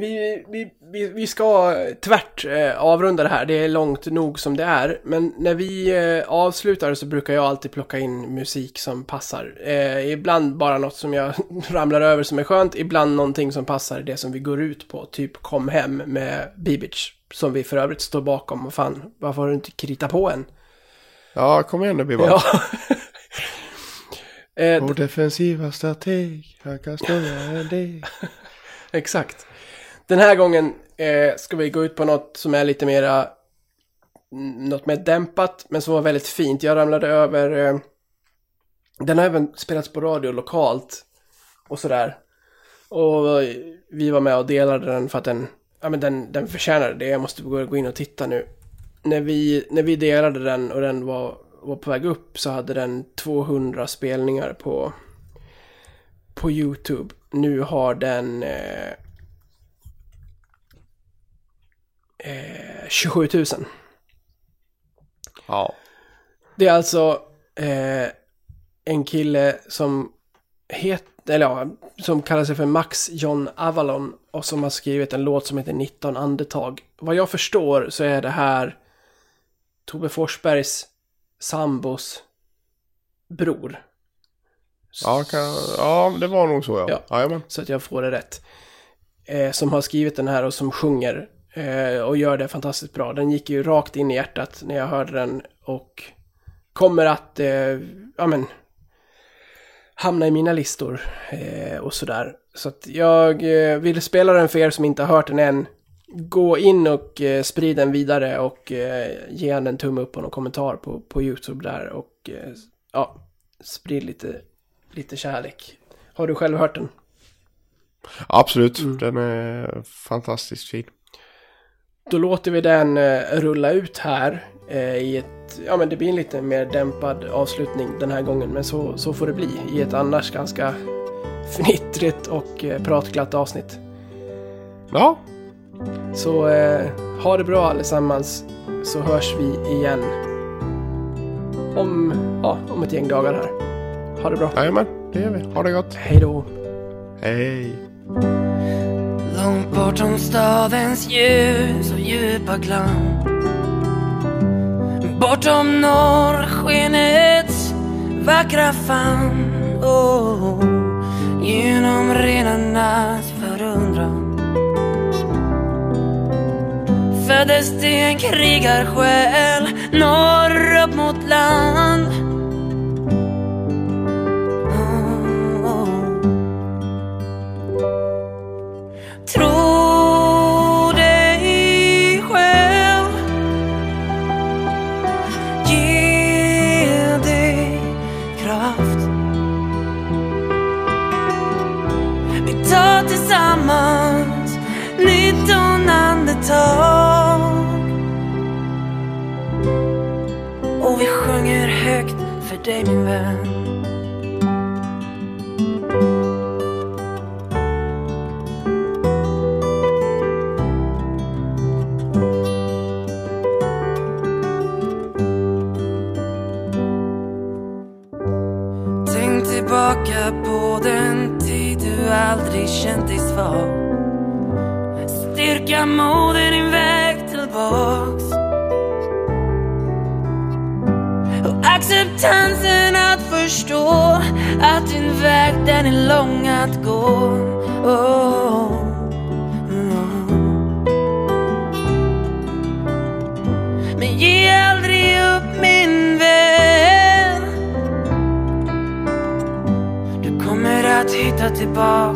[SPEAKER 1] Vi, vi, vi, vi ska tvärt eh, avrunda det här. Det är långt nog som det är. Men när vi eh, avslutar så brukar jag alltid plocka in musik som passar. Eh, ibland bara något som jag ramlar över som är skönt. Ibland någonting som passar det som vi går ut på. Typ Kom hem med Bibic. Som vi för övrigt står bakom. Och fan, varför har du inte kritat på än?
[SPEAKER 2] Ja, kom igen nu Bibba.
[SPEAKER 1] Ja. eh,
[SPEAKER 2] Vår defensiva strateg, han kan snurra en del.
[SPEAKER 1] Exakt. Den här gången eh, ska vi gå ut på något som är lite mera något mer dämpat, men som var väldigt fint. Jag ramlade över eh, den har även spelats på radio lokalt och sådär. Och vi var med och delade den för att den, ja men den, den förtjänade det. Jag måste gå gå in och titta nu. När vi, när vi delade den och den var, var på väg upp så hade den 200 spelningar på, på YouTube. Nu har den eh, eh, 27 000.
[SPEAKER 2] Ja.
[SPEAKER 1] Det är alltså eh, en kille som heter, eller ja, som kallar sig för Max John Avalon och som har skrivit en låt som heter 19 andetag. Vad jag förstår så är det här Tove Forsbergs sambos bror.
[SPEAKER 2] Ja, kan, ja, det var nog så ja.
[SPEAKER 1] Ja.
[SPEAKER 2] ja. Jajamän.
[SPEAKER 1] så att jag får det rätt. Eh, som har skrivit den här och som sjunger och gör det fantastiskt bra. Den gick ju rakt in i hjärtat när jag hörde den och kommer att, eh, ja men, hamna i mina listor eh, och sådär. Så att jag eh, vill spela den för er som inte har hört den än. Gå in och eh, sprid den vidare och eh, ge den en tumme upp och någon kommentar på, på YouTube där och eh, ja, sprid lite, lite kärlek. Har du själv hört den?
[SPEAKER 2] Absolut, den är fantastiskt fin.
[SPEAKER 1] Då låter vi den eh, rulla ut här eh, i ett, ja men det blir en lite mer dämpad avslutning den här gången, men så, så får det bli i ett annars ganska fnittrigt och eh, pratglatt avsnitt.
[SPEAKER 2] Ja,
[SPEAKER 1] Så eh, ha det bra allesammans, så hörs vi igen om, ja, om ett gäng dagar här. Ha det bra.
[SPEAKER 2] jajamän, det gör vi. Ha det gott.
[SPEAKER 1] Hej då.
[SPEAKER 2] Hej.
[SPEAKER 8] Långt bortom stadens ljus och djupa glans Bortom norrskenets vackra famn oh, Genom renarnas förundran. Föddes det en krigarsjäl norr upp mot land. Tag. Och vi sjunger högt för dig min vän. den är lång att gå. Oh, oh. Men ge aldrig upp min vän. Du kommer att hitta tillbaka.